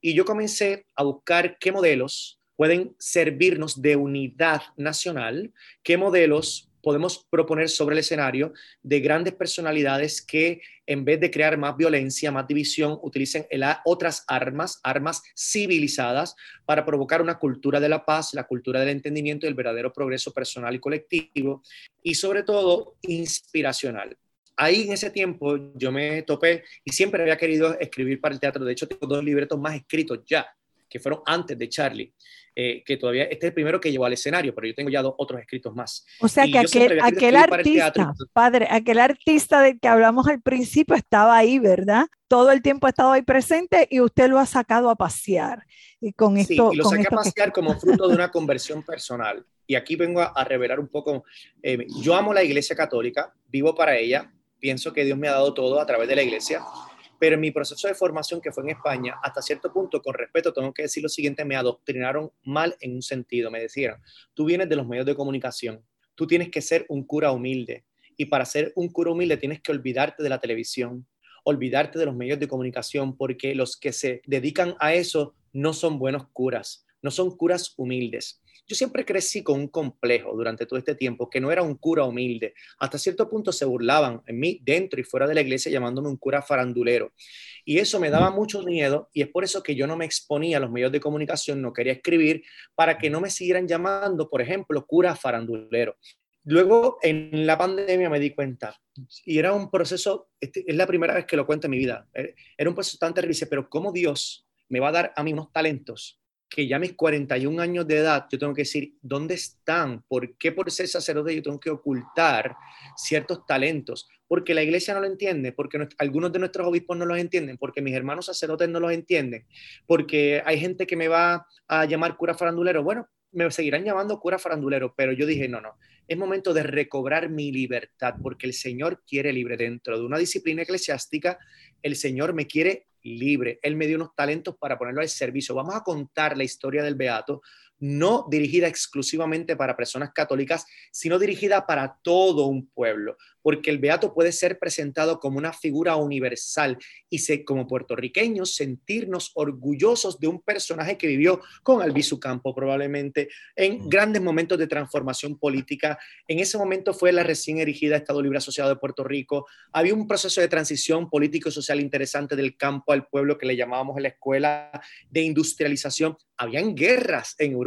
Y yo comencé a buscar qué modelos pueden servirnos de unidad nacional, qué modelos podemos proponer sobre el escenario de grandes personalidades que en vez de crear más violencia, más división, utilicen otras armas, armas civilizadas, para provocar una cultura de la paz, la cultura del entendimiento y el verdadero progreso personal y colectivo, y sobre todo inspiracional. Ahí en ese tiempo yo me topé y siempre había querido escribir para el teatro. De hecho, tengo dos libretos más escritos ya que fueron antes de Charlie, eh, que todavía este es el primero que llevó al escenario, pero yo tengo ya dos, otros escritos más. O sea que aquel, aquel artista, padre, aquel artista del que hablamos al principio estaba ahí, ¿verdad? Todo el tiempo ha estado ahí presente y usted lo ha sacado a pasear. Y con esto, sí, y lo saqué a pasear como fruto de una conversión personal. Y aquí vengo a, revelar un poco, eh, yo amo la iglesia católica, vivo para ella, pienso que Dios me ha dado todo a través de la iglesia, pero en mi proceso de formación, que fue en España, hasta cierto punto, con respeto, tengo que decir lo siguiente, me adoctrinaron mal en un sentido. Me decían, tú vienes de los medios de comunicación, tú tienes que ser un cura humilde. Y para ser un cura humilde tienes que olvidarte de la televisión, olvidarte de los medios de comunicación, porque los que se dedican a eso no son buenos curas, no son curas humildes. Yo siempre crecí con un complejo durante todo este tiempo, que no era un cura humilde. Hasta cierto punto se burlaban en mí dentro y fuera de la iglesia llamándome un cura farandulero. Y eso me daba mucho miedo y es por eso que yo no me exponía a los medios de comunicación, no quería escribir para que no me siguieran llamando, por ejemplo, cura farandulero. Luego, en la pandemia me di cuenta, y era un proceso, este, es la primera vez que lo cuento en mi vida, eh, era un proceso tan terrible, pero ¿cómo Dios me va a dar a mí unos talentos que ya a mis 41 años de edad, yo tengo que decir, ¿dónde están? ¿Por qué por ser sacerdote yo tengo que ocultar ciertos talentos? Porque la iglesia no lo entiende, porque algunos de nuestros obispos no los entienden, porque mis hermanos sacerdotes no los entienden, porque hay gente que me va a llamar cura farandulero. Bueno, me seguirán llamando cura farandulero, pero yo dije, no, no, es momento de recobrar mi libertad, porque el Señor quiere libre dentro de una disciplina eclesiástica, el Señor me quiere libre. Él me dio unos talentos para ponerlo al servicio. Vamos a contar la historia del Beato, no dirigida exclusivamente para personas católicas, sino dirigida para todo un pueblo, porque el beato puede ser presentado como una figura universal y se, como puertorriqueños sentirnos orgullosos de un personaje que vivió con Albizu Campo probablemente en grandes momentos de transformación política. En ese momento fue la recién erigida Estado Libre Asociado de Puerto Rico. Había un proceso de transición político y social interesante del campo al pueblo que le llamábamos en la escuela de industrialización. Habían guerras en Europa.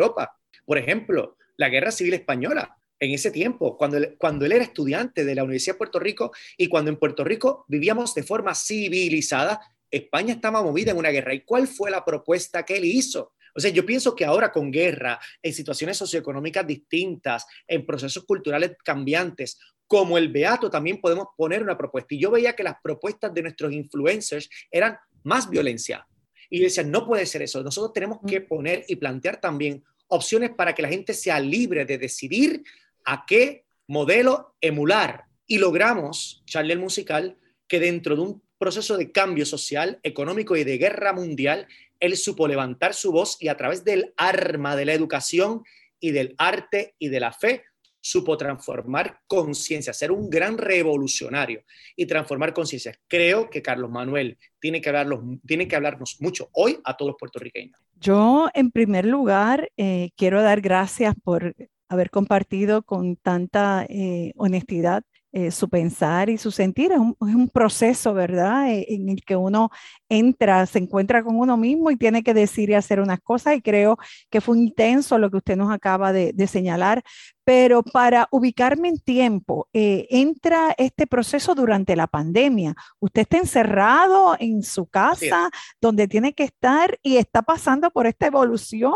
Por ejemplo, la Guerra Civil Española en ese tiempo, cuando él, cuando él era estudiante de la Universidad de Puerto Rico y cuando en Puerto Rico vivíamos de forma civilizada, España estaba movida en una guerra. ¿Y cuál fue la propuesta que él hizo? O sea, yo pienso que ahora con guerra, en situaciones socioeconómicas distintas, en procesos culturales cambiantes, como el Beato, también podemos poner una propuesta. Y yo veía que las propuestas de nuestros influencers eran más violencia. Y decía, no puede ser eso. Nosotros tenemos que poner y plantear también opciones para que la gente sea libre de decidir a qué modelo emular. Y logramos, Charlie el musical, que dentro de un proceso de cambio social, económico y de guerra mundial, él supo levantar su voz y a través del arma de la educación y del arte y de la fe, supo transformar conciencia, ser un gran revolucionario y transformar conciencia. Creo que Carlos Manuel tiene que, hablarlos, tiene que hablarnos mucho hoy a todos los puertorriqueños. Yo, en primer lugar, eh, quiero dar gracias por haber compartido con tanta eh, honestidad eh, su pensar y su sentir. Es un, proceso, ¿verdad? en el que uno entra, se encuentra con uno mismo y tiene que decir y hacer unas cosas. Y creo que fue intenso lo que usted nos acaba de, señalar. Pero para ubicarme en tiempo, eh, entra este proceso durante la pandemia. Usted está encerrado en su casa, donde tiene que estar y está pasando por esta evolución,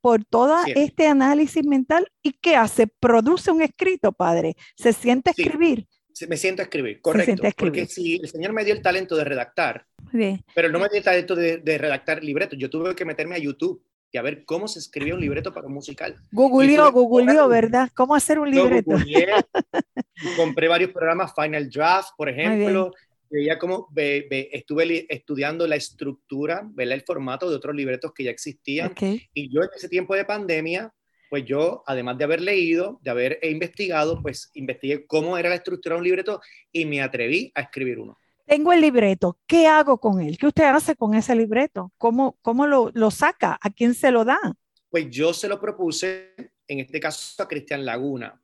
por todo este análisis mental. ¿Y qué hace? Produce un escrito, padre. ¿Se siente escribir? me siento a escribir, correcto. Porque si el Señor me dio el talento de redactar, pero no me dio el talento de, redactar libretos, yo tuve que meterme a YouTube y a ver cómo se escribía un libreto para un musical. Googleó, googleó, ¿verdad? ¿Cómo hacer un libreto? compré varios programas, Final Draft, por ejemplo. Veía cómo estuve estudiando la estructura, ¿verdad? el formato de otros libretos que ya existían. Y yo en ese tiempo de pandemia pues yo, además de haber leído, de haber investigado, pues investigué cómo era la estructura de un libreto y me atreví a escribir uno. Tengo el libreto, ¿qué hago con él? ¿Qué usted hace con ese libreto? ¿Cómo, cómo lo, lo saca? ¿A quién se lo da? Pues yo se lo propuse, en este caso a Cristian Laguna.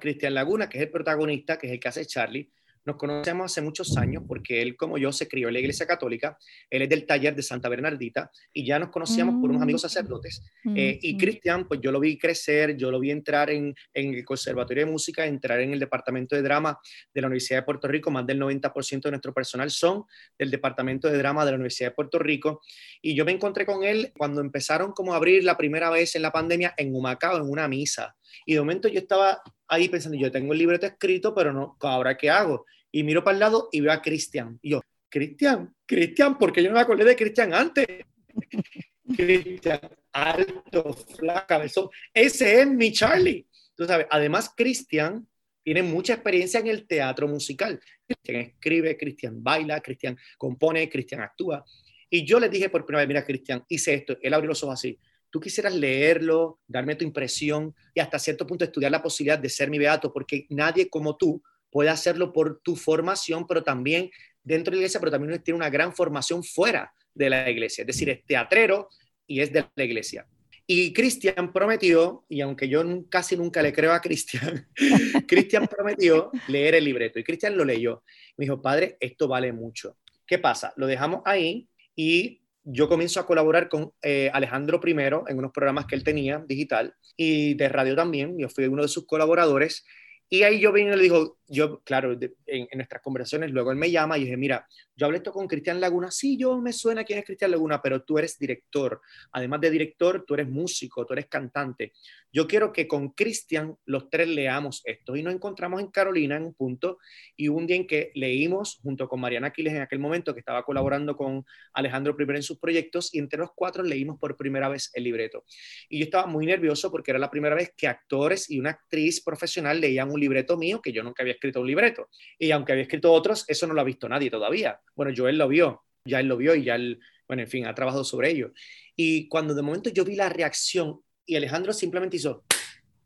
Cristian Laguna, que es el protagonista, que es el que hace Charlie, nos conocemos hace muchos años porque él, como yo, se crió en la iglesia católica. Él es del taller de Santa Bernardita y ya nos conocíamos por unos amigos mm. sacerdotes. Eh, y Cristian, pues yo lo vi crecer, yo lo vi entrar en, en, el Conservatorio de Música, entrar en el Departamento de Drama de la Universidad de Puerto Rico. Más del 90% de nuestro personal son del Departamento de Drama de la Universidad de Puerto Rico. Y yo me encontré con él cuando empezaron como a abrir la primera vez en la pandemia en Humacao, en una misa. Y de momento yo estaba ahí pensando, yo tengo el libreto escrito, pero no, ¿ahora qué hago? y miro para el lado y veo a Cristian. Y yo, Cristian, Cristian, porque yo no me acordé de Cristian antes. Cristian, alto, flaco, cabezón. Ese es mi Charlie. Tú sabes, además, Cristian tiene mucha experiencia en el teatro musical. Cristian escribe, Cristian baila, Cristian compone, Cristian actúa. Y yo le dije por primera vez, mira, Cristian, hice esto. Él abrió los ojos así. Tú quisieras leerlo, darme tu impresión y hasta cierto punto estudiar la posibilidad de ser mi beato, porque nadie como tú puede hacerlo por tu formación, pero también dentro de la iglesia, pero también tiene una gran formación fuera de la iglesia, es decir, es teatrero y es de la iglesia. Y Cristian prometió, y aunque yo casi nunca le creo a Cristian, Cristian prometió leer el libreto y Cristian lo leyó. Me dijo, padre, esto vale mucho. ¿Qué pasa? Lo dejamos ahí y yo comienzo a colaborar con eh, Alejandro I en unos programas que él tenía digital y de radio también. Yo fui uno de sus colaboradores y ahí yo vine y le digo, yo, claro, en, en, nuestras conversaciones, luego él me llama y dije, mira, yo hablé esto con Cristian Laguna, sí, yo me suena quién es Cristian Laguna, pero tú eres director. Además de director, tú eres músico, tú eres cantante. Yo quiero que con Cristian los tres leamos esto. Y nos encontramos en Carolina en un punto y un día en que leímos junto con Mariana Aquiles en aquel momento, que estaba colaborando con Alejandro I en sus proyectos, y entre los cuatro leímos por primera vez el libreto. Y yo estaba muy nervioso porque era la primera vez que actores y una actriz profesional leían un libreto mío que yo nunca había escrito un libreto. Y aunque había escrito otros, eso no lo ha visto nadie todavía. Bueno, Joel lo vio, ya él lo vio y ya él, bueno, en fin, ha trabajado sobre ello. Y cuando de momento yo vi la reacción y Alejandro simplemente hizo,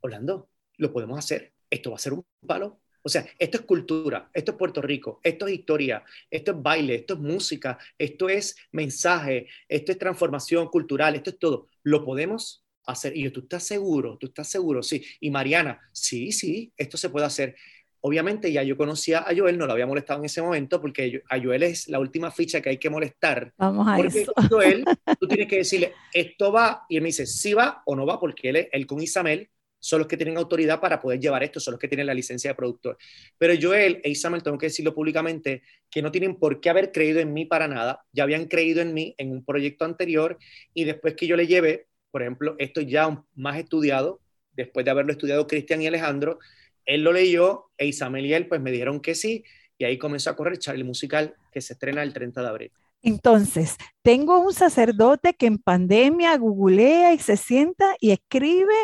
Orlando, lo podemos hacer, esto va a ser un palo. O sea, esto es cultura, esto es Puerto Rico, esto es historia, esto es baile, esto es música, esto es mensaje, esto es transformación cultural, esto es todo. Lo podemos hacer. Y yo, ¿tú estás seguro? ¿Tú estás seguro? Sí. Y Mariana, sí, sí, esto se puede hacer. Obviamente ya yo conocía a Joel, no lo había molestado en ese momento porque a Joel es la última ficha que hay que molestar. Vamos a porque eso. Joel, tú tienes que decirle, esto va, y él me dice, sí va o no va, porque él, él con Isabel son los que tienen autoridad para poder llevar esto, son los que tienen la licencia de productor. Pero Joel e Isabel, tengo que decirlo públicamente, que no tienen por qué haber creído en mí para nada, ya habían creído en mí en un proyecto anterior y después que yo le lleve, por ejemplo, esto ya más estudiado, después de haberlo estudiado Cristian y Alejandro, él lo leyó e Isabel y él pues me dijeron que sí y ahí comenzó a correr Charlie Musical que se estrena el 30 de abril. Entonces, tengo un sacerdote que en pandemia googlea y se sienta y escribe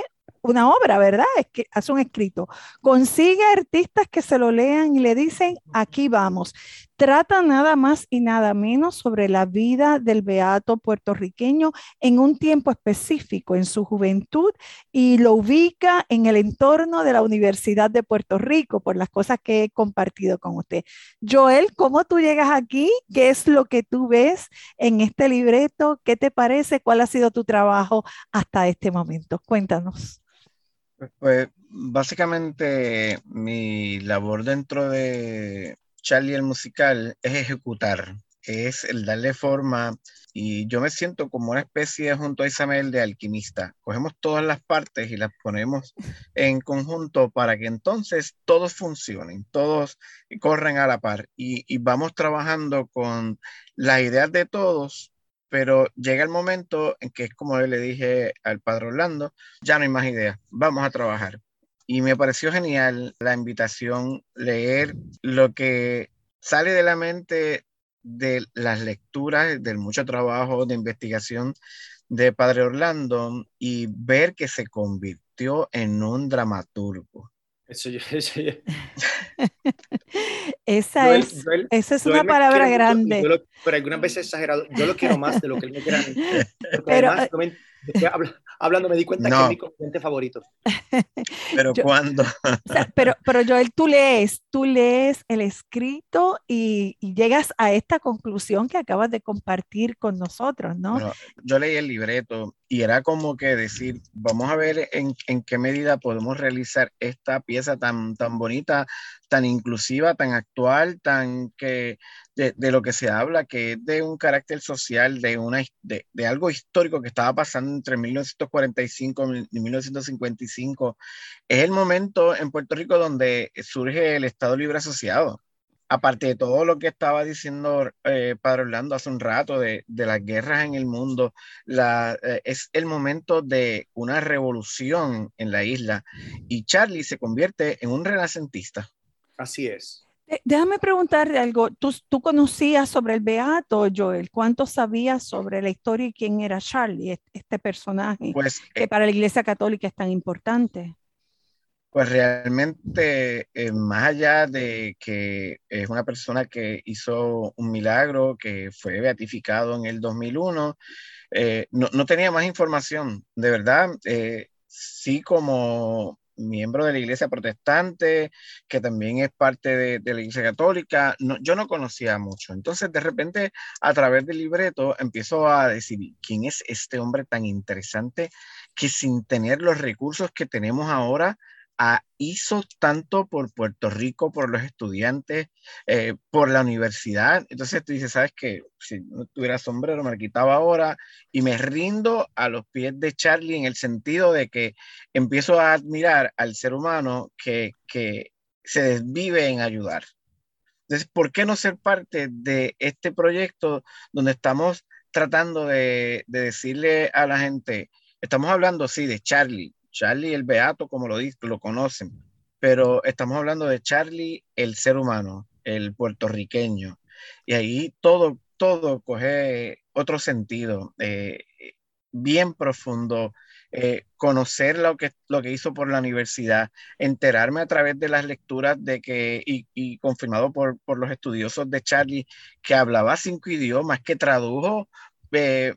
una obra, ¿verdad? Es que hace un escrito. Consigue artistas que se lo lean y le dicen, aquí vamos. Trata nada más y nada menos sobre la vida del beato puertorriqueño en un tiempo específico, en su juventud, y lo ubica en el entorno de la Universidad de Puerto Rico, por las cosas que he compartido con usted. Joel, ¿cómo tú llegas aquí? ¿Qué es lo que tú ves en este libreto? ¿Qué te parece? ¿Cuál ha sido tu trabajo hasta este momento? Cuéntanos. Pues básicamente mi labor dentro de Charlie el musical es ejecutar, es el darle forma y yo me siento como una especie junto a Isabel de alquimista. Cogemos todas las partes y las ponemos en conjunto para que entonces todos funcionen, todos corren a la par y, y vamos trabajando con las ideas de todos pero llega el momento en que es como le dije al padre Orlando, ya no hay más ideas, vamos a trabajar. Y me pareció genial la invitación, leer lo que sale de la mente de las lecturas, del mucho trabajo de investigación de Padre Orlando y ver que se convirtió en un dramaturgo. Eso yo, eso yo. esa, es, esa es una palabra grande. Yo lo, pero algunas veces exagerado. Yo lo quiero más de lo que él me quiere. Pero, además, hablando me di cuenta no. que es mi componente favorito. Pero yo, cuando. O sea, pero, pero Joel, tú lees, tú lees el escrito y, y, llegas a esta conclusión que acabas de compartir con nosotros, ¿no? Bueno, yo leí el libreto y era como que decir, vamos a ver en, en, qué medida podemos realizar esta pieza tan, tan bonita, tan inclusiva, tan actual, tan que de, lo que se habla, que es de un carácter social, de, una, de, de, algo histórico que estaba pasando entre 1945 y 1955. Es el momento en Puerto Rico donde surge el Estado Libre Asociado aparte de todo lo que estaba diciendo eh, Padre Orlando hace un rato de, las guerras en el mundo, la, eh, es el momento de una revolución en la isla y Charlie se convierte en un renacentista. Así es. Déjame preguntarte algo. ¿Tú, ¿Tú, conocías sobre el Beato, Joel? ¿Cuánto sabías sobre la historia y quién era Charlie, este personaje pues, que eh, para la Iglesia Católica es tan importante? Pues realmente, eh, más allá de que es una persona que hizo un milagro, que fue beatificado en el 2001, eh, no, tenía más información. De verdad, sí como miembro de la iglesia protestante, que también es parte de, la iglesia católica, yo no conocía mucho. Entonces, de repente, a través del libreto, empiezo a decir, ¿quién es este hombre tan interesante que sin tener los recursos que tenemos ahora, hizo tanto por Puerto Rico, por los estudiantes, eh, por la universidad. Entonces tú dices, ¿sabes qué? Si no tuviera sombrero, me lo quitaba ahora y me rindo a los pies de Charlie en el sentido de que empiezo a admirar al ser humano que, que se desvive en ayudar. Entonces, ¿por qué no ser parte de este proyecto donde estamos tratando de, de decirle a la gente, estamos hablando, sí, de Charlie, Charlie el Beato, como lo, lo conocen, pero estamos hablando de Charlie el ser humano, el puertorriqueño. Y ahí todo, todo coge otro sentido, eh, bien profundo. Eh, conocer lo que, lo que hizo por la universidad, enterarme a través de las lecturas de que, y, confirmado por, por, los estudiosos de Charlie, que hablaba cinco idiomas, que tradujo eh,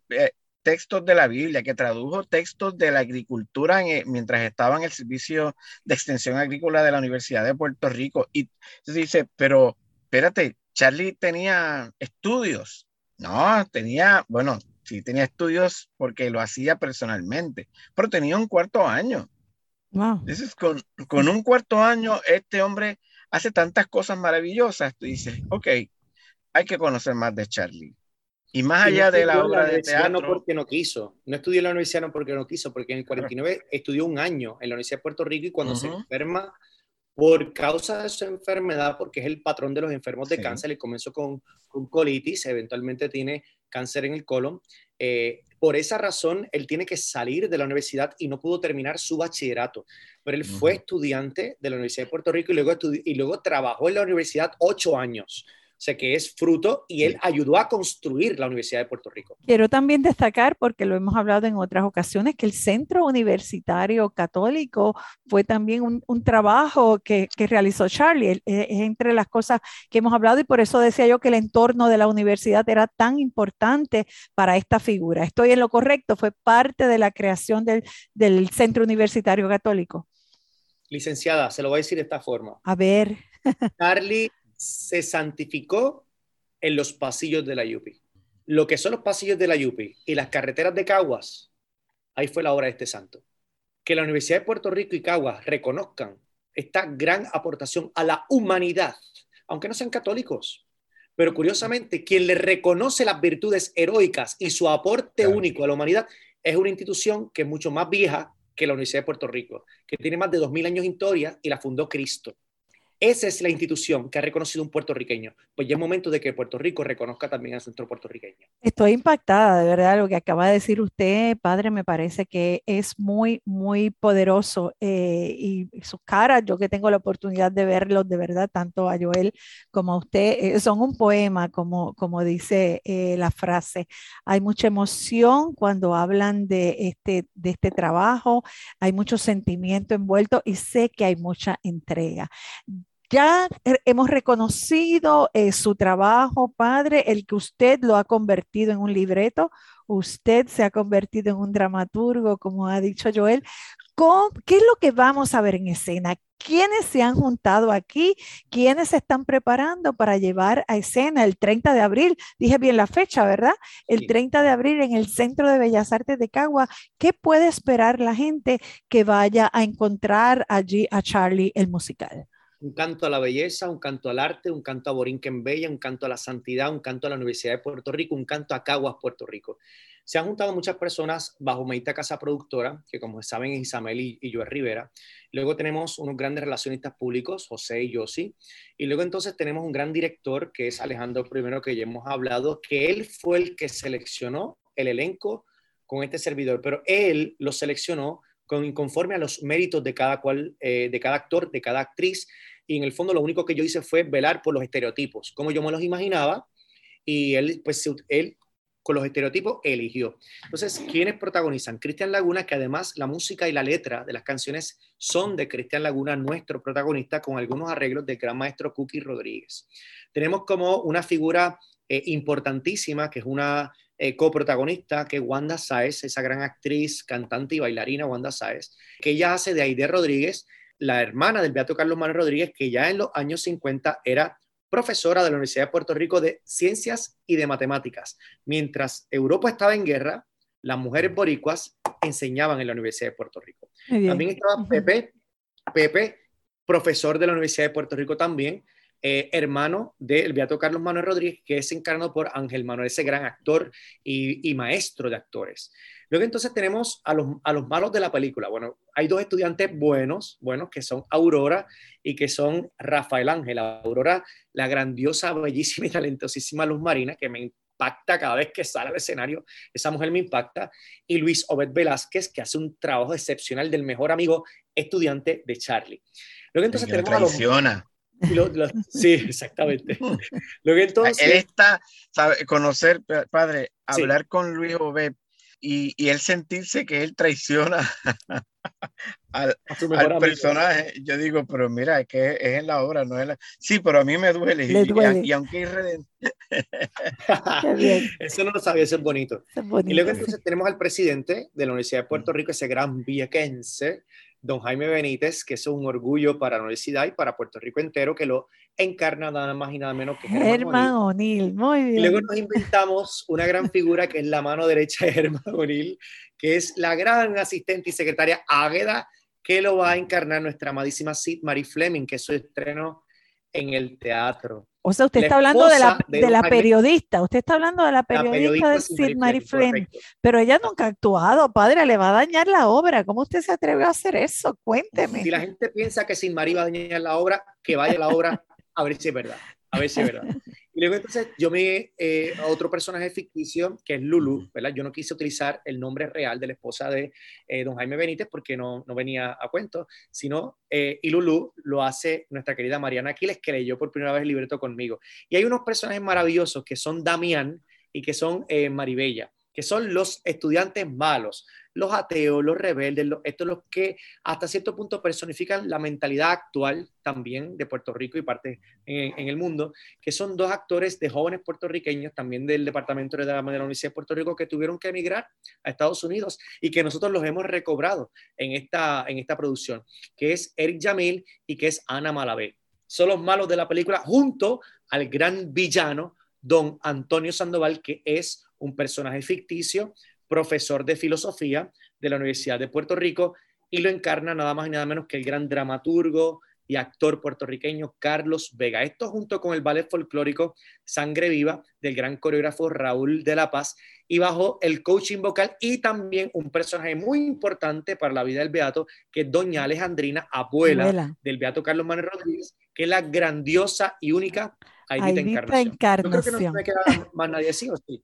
textos de la Biblia, que tradujo textos de la agricultura mientras estaba en el servicio de extensión agrícola de la Universidad de Puerto Rico. Y se dice, pero espérate, Charlie tenía estudios. No, tenía, bueno, sí tenía estudios porque lo hacía personalmente, pero tenía un cuarto año. Wow. Entonces, con, con un cuarto año, este hombre hace tantas cosas maravillosas. Tú dices, ok, hay que conocer más de Charlie. Y más allá de la obra de teatro. No porque no quiso. No estudió en la universidad no porque no quiso, porque en el 49 estudió un año en la Universidad de Puerto Rico y cuando se enferma por causa de su enfermedad, porque es el patrón de los enfermos de cáncer, y comenzó con, con, colitis, eventualmente tiene cáncer en el colon. Eh, por esa razón, él tiene que salir de la universidad y no pudo terminar su bachillerato. Pero él fue estudiante de la Universidad de Puerto Rico y luego, y luego trabajó en la universidad ocho años sea que es fruto y él ayudó a construir la Universidad de Puerto Rico. Quiero también destacar, porque lo hemos hablado en otras ocasiones, que el Centro Universitario Católico fue también un, trabajo que, realizó Charlie. Es entre las cosas que hemos hablado y por eso decía yo que el entorno de la universidad era tan importante para esta figura. Estoy en lo correcto, fue parte de la creación del, del Centro Universitario Católico. Licenciada, se lo voy a decir de esta forma. A ver. Charlie se santificó en los pasillos de la Yupi. Lo que son los pasillos de la Yupi y las carreteras de Caguas, ahí fue la obra de este santo. Que la Universidad de Puerto Rico y Caguas reconozcan esta gran aportación a la humanidad, aunque no sean católicos. Pero curiosamente, quien le reconoce las virtudes heroicas y su aporte único a la humanidad es una institución que es mucho más vieja que la Universidad de Puerto Rico, que tiene más de 2.000 años de historia y la fundó Cristo. Esa es la institución que ha reconocido un puertorriqueño. Pues ya es momento de que Puerto Rico reconozca también a su centro puertorriqueño. Estoy impactada, de verdad, lo que acaba de decir usted, padre, me parece que es muy, muy poderoso. Eh, y sus caras, yo que tengo la oportunidad de verlos, de verdad, tanto a Joel como a usted, eh, son un poema, como, como dice eh, la frase. Hay mucha emoción cuando hablan de este, de este trabajo, hay mucho sentimiento envuelto y sé que hay mucha entrega ya hemos reconocido eh, su trabajo, padre, el que usted lo ha convertido en un libreto, usted se ha convertido en un dramaturgo, como ha dicho Joel. ¿Qué es lo que vamos a ver en escena? ¿Quiénes se han juntado aquí? ¿Quiénes se están preparando para llevar a escena el 30 de abril? Dije bien la fecha, ¿verdad? El 30 de abril en el Centro de Bellas Artes de Cagua. ¿Qué puede esperar la gente que vaya a encontrar allí a Charlie el musical? Un canto a la belleza, un canto al arte, un canto a Borinquen Bella, un canto a la santidad, un canto a la Universidad de Puerto Rico, un canto a Caguas, Puerto Rico. Se han juntado muchas personas bajo Medita Casa Productora, que como saben es Isabel y, y Joel Rivera. Luego tenemos unos grandes relacionistas públicos, José y Yossi. Y luego entonces tenemos un gran director, que es Alejandro Primero, que ya hemos hablado, que él fue el que seleccionó el elenco con este servidor, pero él lo seleccionó con, conforme a los méritos de cada cual, eh, de cada actor, de cada actriz. Y en el fondo lo único que yo hice fue velar por los estereotipos, como yo me los imaginaba. Y él, pues, él con los estereotipos eligió. Entonces, ¿quiénes protagonizan? Cristian Laguna, que además la música y la letra de las canciones son de Cristian Laguna, nuestro protagonista, con algunos arreglos del gran maestro Cookie Rodríguez. Tenemos como una figura eh, importantísima, que es una eh, coprotagonista, que Wanda Saez, esa gran actriz, cantante y bailarina Wanda Saez, que ella hace de Aide Rodríguez, la hermana del Beato Carlos Manuel Rodríguez, que ya en los años 50 era profesora de la Universidad de Puerto Rico de Ciencias y de Matemáticas. Mientras Europa estaba en guerra, las mujeres boricuas enseñaban en la Universidad de Puerto Rico. También estaba Pepe, Pepe, profesor de la Universidad de Puerto Rico también, eh, hermano del Beato Carlos Manuel Rodríguez, que es encarnado por Ángel Manuel, ese gran actor y, y maestro de actores. Luego entonces tenemos a los, a los malos de la película. Bueno, hay dos estudiantes buenos, buenos, que son Aurora y que son Rafael Ángel. Aurora, la grandiosa, bellísima y talentosísima Luz Marina, que me impacta cada vez que sale al escenario. Esa mujer me impacta. Y Luis Obed Velázquez, que hace un trabajo excepcional del mejor amigo estudiante de Charlie. Luego entonces tenemos traiciona. Sí, exactamente. Luego entonces... Él está, sabe, conocer, padre, hablar con Luis Obed y, y él sentirse que él traiciona al, al personaje. Yo digo, pero mira, es que es en la obra, no es la... Sí, pero a mí me duele. Le duele. Y, y, aunque Eso no lo sabía, eso es bonito. es bonito. Y luego entonces tenemos al presidente de la Universidad de Puerto Rico, ese gran viequense, don Jaime Benítez, que es un orgullo para la universidad y para Puerto Rico entero, que lo encarna nada más y nada menos que Germán O'Neill. Muy bien. Y luego nos inventamos una gran figura que es la mano derecha de Germán O'Neill, que es la gran asistente y secretaria Águeda, que lo va a encarnar nuestra amadísima Sid Marie Fleming, que es su estreno en el teatro. O sea, usted la está hablando de la, de, de la periodista, usted está hablando de la periodista, de Sid Marie Fleming, pero ella nunca ha actuado, padre, le va a dañar la obra. ¿Cómo usted se atreve a hacer eso? Cuénteme. Si la gente piensa que Sid Marie va a dañar la obra, que vaya a la obra a ver si es verdad. A ver si es verdad. Luego entonces yo me, eh, a otro personaje ficticio que es Lulu, ¿verdad? Yo no quise utilizar el nombre real de la esposa de eh, don Jaime Benítez porque no, no venía a cuento, sino, eh, y Lulu lo hace nuestra querida Mariana Aquiles, que leyó por primera vez el libreto conmigo. Y hay unos personajes maravillosos que son Damián y que son eh, Maribella que son los estudiantes malos, los ateos, los rebeldes, los, estos los que hasta cierto punto personifican la mentalidad actual también de Puerto Rico y parte en, el mundo, que son dos actores de jóvenes puertorriqueños, también del Departamento de la, Universidad de Puerto Rico, que tuvieron que emigrar a Estados Unidos y que nosotros los hemos recobrado en esta, en esta producción, que es Eric Yamil y que es Ana Malavé. Son los malos de la película junto al gran villano, don Antonio Sandoval, que es un personaje ficticio, profesor de filosofía de la Universidad de Puerto Rico, y lo encarna nada más y nada menos que el gran dramaturgo y actor puertorriqueño Carlos Vega. Esto junto con el ballet folclórico Sangre Viva del gran coreógrafo Raúl de la Paz y bajo el coaching vocal y también un personaje muy importante para la vida del Beato, que es doña Alejandrina, abuela, abuela. del Beato Carlos Manuel Rodríguez, que es la grandiosa y única Aidita, Encarnación. Encarnación. Yo creo que no me queda más nadie así, ¿o sí?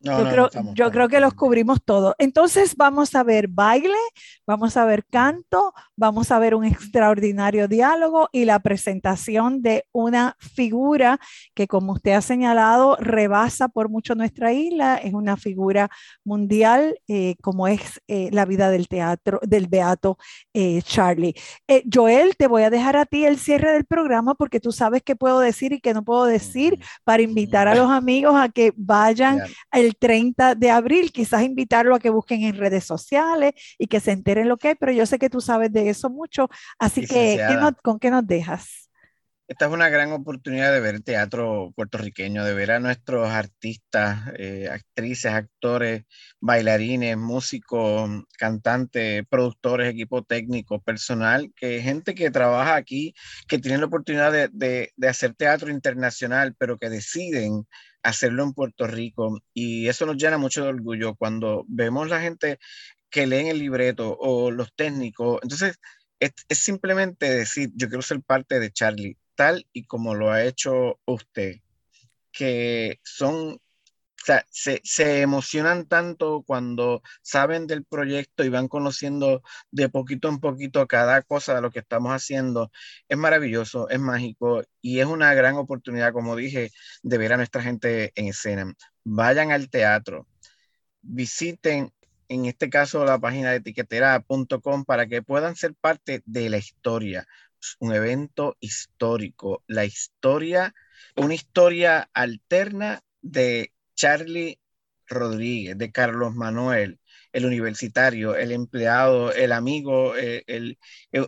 No, yo, no, creo, no estamos, yo creo, que los cubrimos todo. Entonces vamos a ver baile, vamos a ver canto, vamos a ver un extraordinario diálogo y la presentación de una figura que, como usted ha señalado, rebasa por mucho nuestra isla. Es una figura mundial, eh, como es eh, la vida del teatro, del beato eh, Charlie. Joel, te voy a dejar a ti el cierre del programa porque tú sabes qué puedo decir y qué no puedo decir para invitar a los amigos a que vayan el 30 de abril, quizás invitarlo a que busquen en redes sociales y que se enteren lo que hay, pero yo sé que tú sabes de eso mucho, así que ¿qué nos, ¿con qué nos dejas? esta es una gran oportunidad de ver teatro puertorriqueño, de ver a nuestros artistas, eh, actrices, actores, bailarines, músicos, cantantes, productores, equipo técnico, personal, que gente que trabaja aquí, que tienen la oportunidad de, de hacer teatro internacional, pero que deciden hacerlo en Puerto Rico. Y eso nos llena mucho de orgullo cuando vemos la gente que leen el libreto o los técnicos. Entonces, es, simplemente decir, yo quiero ser parte de Charlie, tal y como lo ha hecho usted, que son, se, se, emocionan tanto cuando saben del proyecto y van conociendo de poquito en poquito cada cosa de lo que estamos haciendo. Es maravilloso, es mágico y es una gran oportunidad, como dije, de ver a nuestra gente en escena. Vayan al teatro, visiten en este caso la página de etiquetera.com para que puedan ser parte de la historia, un evento histórico, la historia, una historia alterna de Charlie Rodríguez, de Carlos Manuel, el universitario, el empleado, el amigo, eh, el,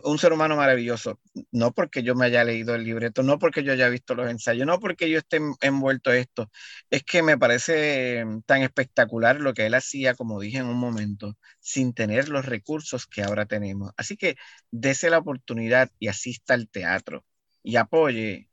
un ser humano maravilloso. No porque yo me haya leído el libreto, no porque yo haya visto los ensayos, no porque yo esté envuelto en esto. Es que me parece mm, tan espectacular lo que él hacía, como dije en un momento, sin tener los recursos que ahora tenemos. Así que dése la oportunidad y asista al teatro y apoye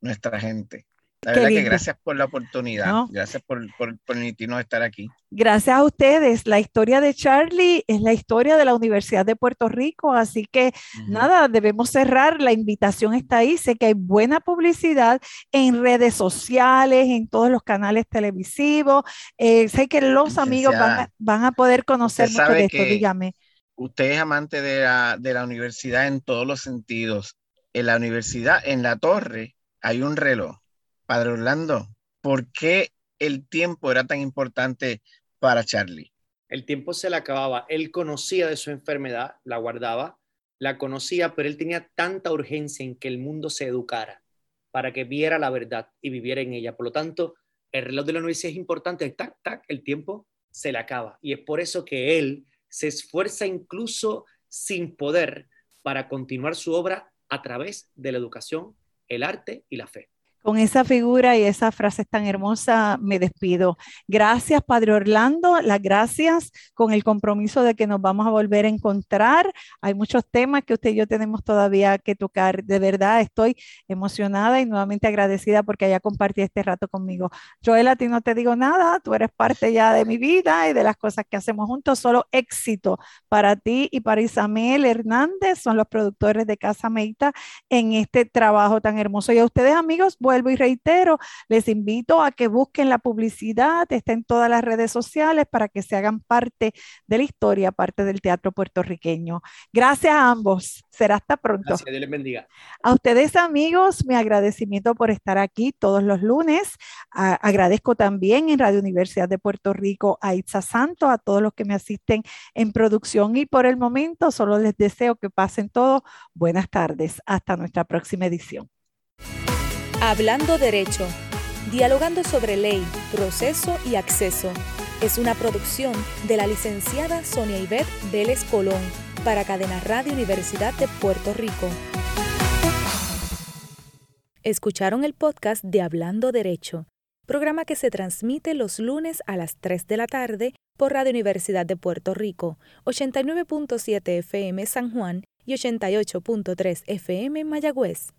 nuestra gente. La verdad que gracias por la oportunidad, gracias por, por, permitirnos estar aquí. Gracias a ustedes. La historia de Charlie es la historia de la Universidad de Puerto Rico, así que nada, debemos cerrar. La invitación está ahí. Sé que hay buena publicidad en redes sociales, en todos los canales televisivos. Eh, sé que los amigos van a, poder conocer mucho de esto. Dígame. Usted es amante de la, de la universidad en todos los sentidos. En la universidad, en la torre, hay un reloj Padre Orlando, ¿por qué el tiempo era tan importante para Charlie? El tiempo se le acababa. Él conocía de su enfermedad, la guardaba, la conocía, pero él tenía tanta urgencia en que el mundo se educara para que viera la verdad y viviera en ella. Por lo tanto, el reloj de la universidad es importante. Tac, tac, el tiempo se le acaba. Y es por eso que él se esfuerza incluso sin poder para continuar su obra a través de la educación, el arte y la fe. Con esa figura y esa frase tan hermosa me despido. Gracias, Padre Orlando. Las gracias con el compromiso de que nos vamos a volver a encontrar. Hay muchos temas que usted y yo tenemos todavía que tocar. De verdad, estoy emocionada y nuevamente agradecida porque haya compartido este rato conmigo. Joel, a ti no te digo nada. Tú eres parte ya de mi vida y de las cosas que hacemos juntos. Solo éxito para ti y para Isabel Hernández. Son los productores de Casa Meita en este trabajo tan hermoso. Y a ustedes, amigos, vuelvo y reitero, les invito a que busquen la publicidad, está en todas las redes sociales para que se hagan parte de la historia, parte del teatro puertorriqueño. Gracias a ambos. Será hasta pronto. Gracias, Dios les bendiga. A ustedes, amigos, mi agradecimiento por estar aquí todos los lunes. agradezco también en Radio Universidad de Puerto Rico a Itza Santo, a todos los que me asisten en producción y por el momento solo les deseo que pasen todos buenas tardes. Hasta nuestra próxima edición. Hablando Derecho, dialogando sobre ley, proceso y acceso. Es una producción de la licenciada Sonia Ivette Vélez Colón para Cadena Radio Universidad de Puerto Rico. Escucharon el podcast de Hablando Derecho, programa que se transmite los lunes a las 3 de la tarde por Radio Universidad de Puerto Rico, 89.7 FM San Juan y 88.3 FM Mayagüez.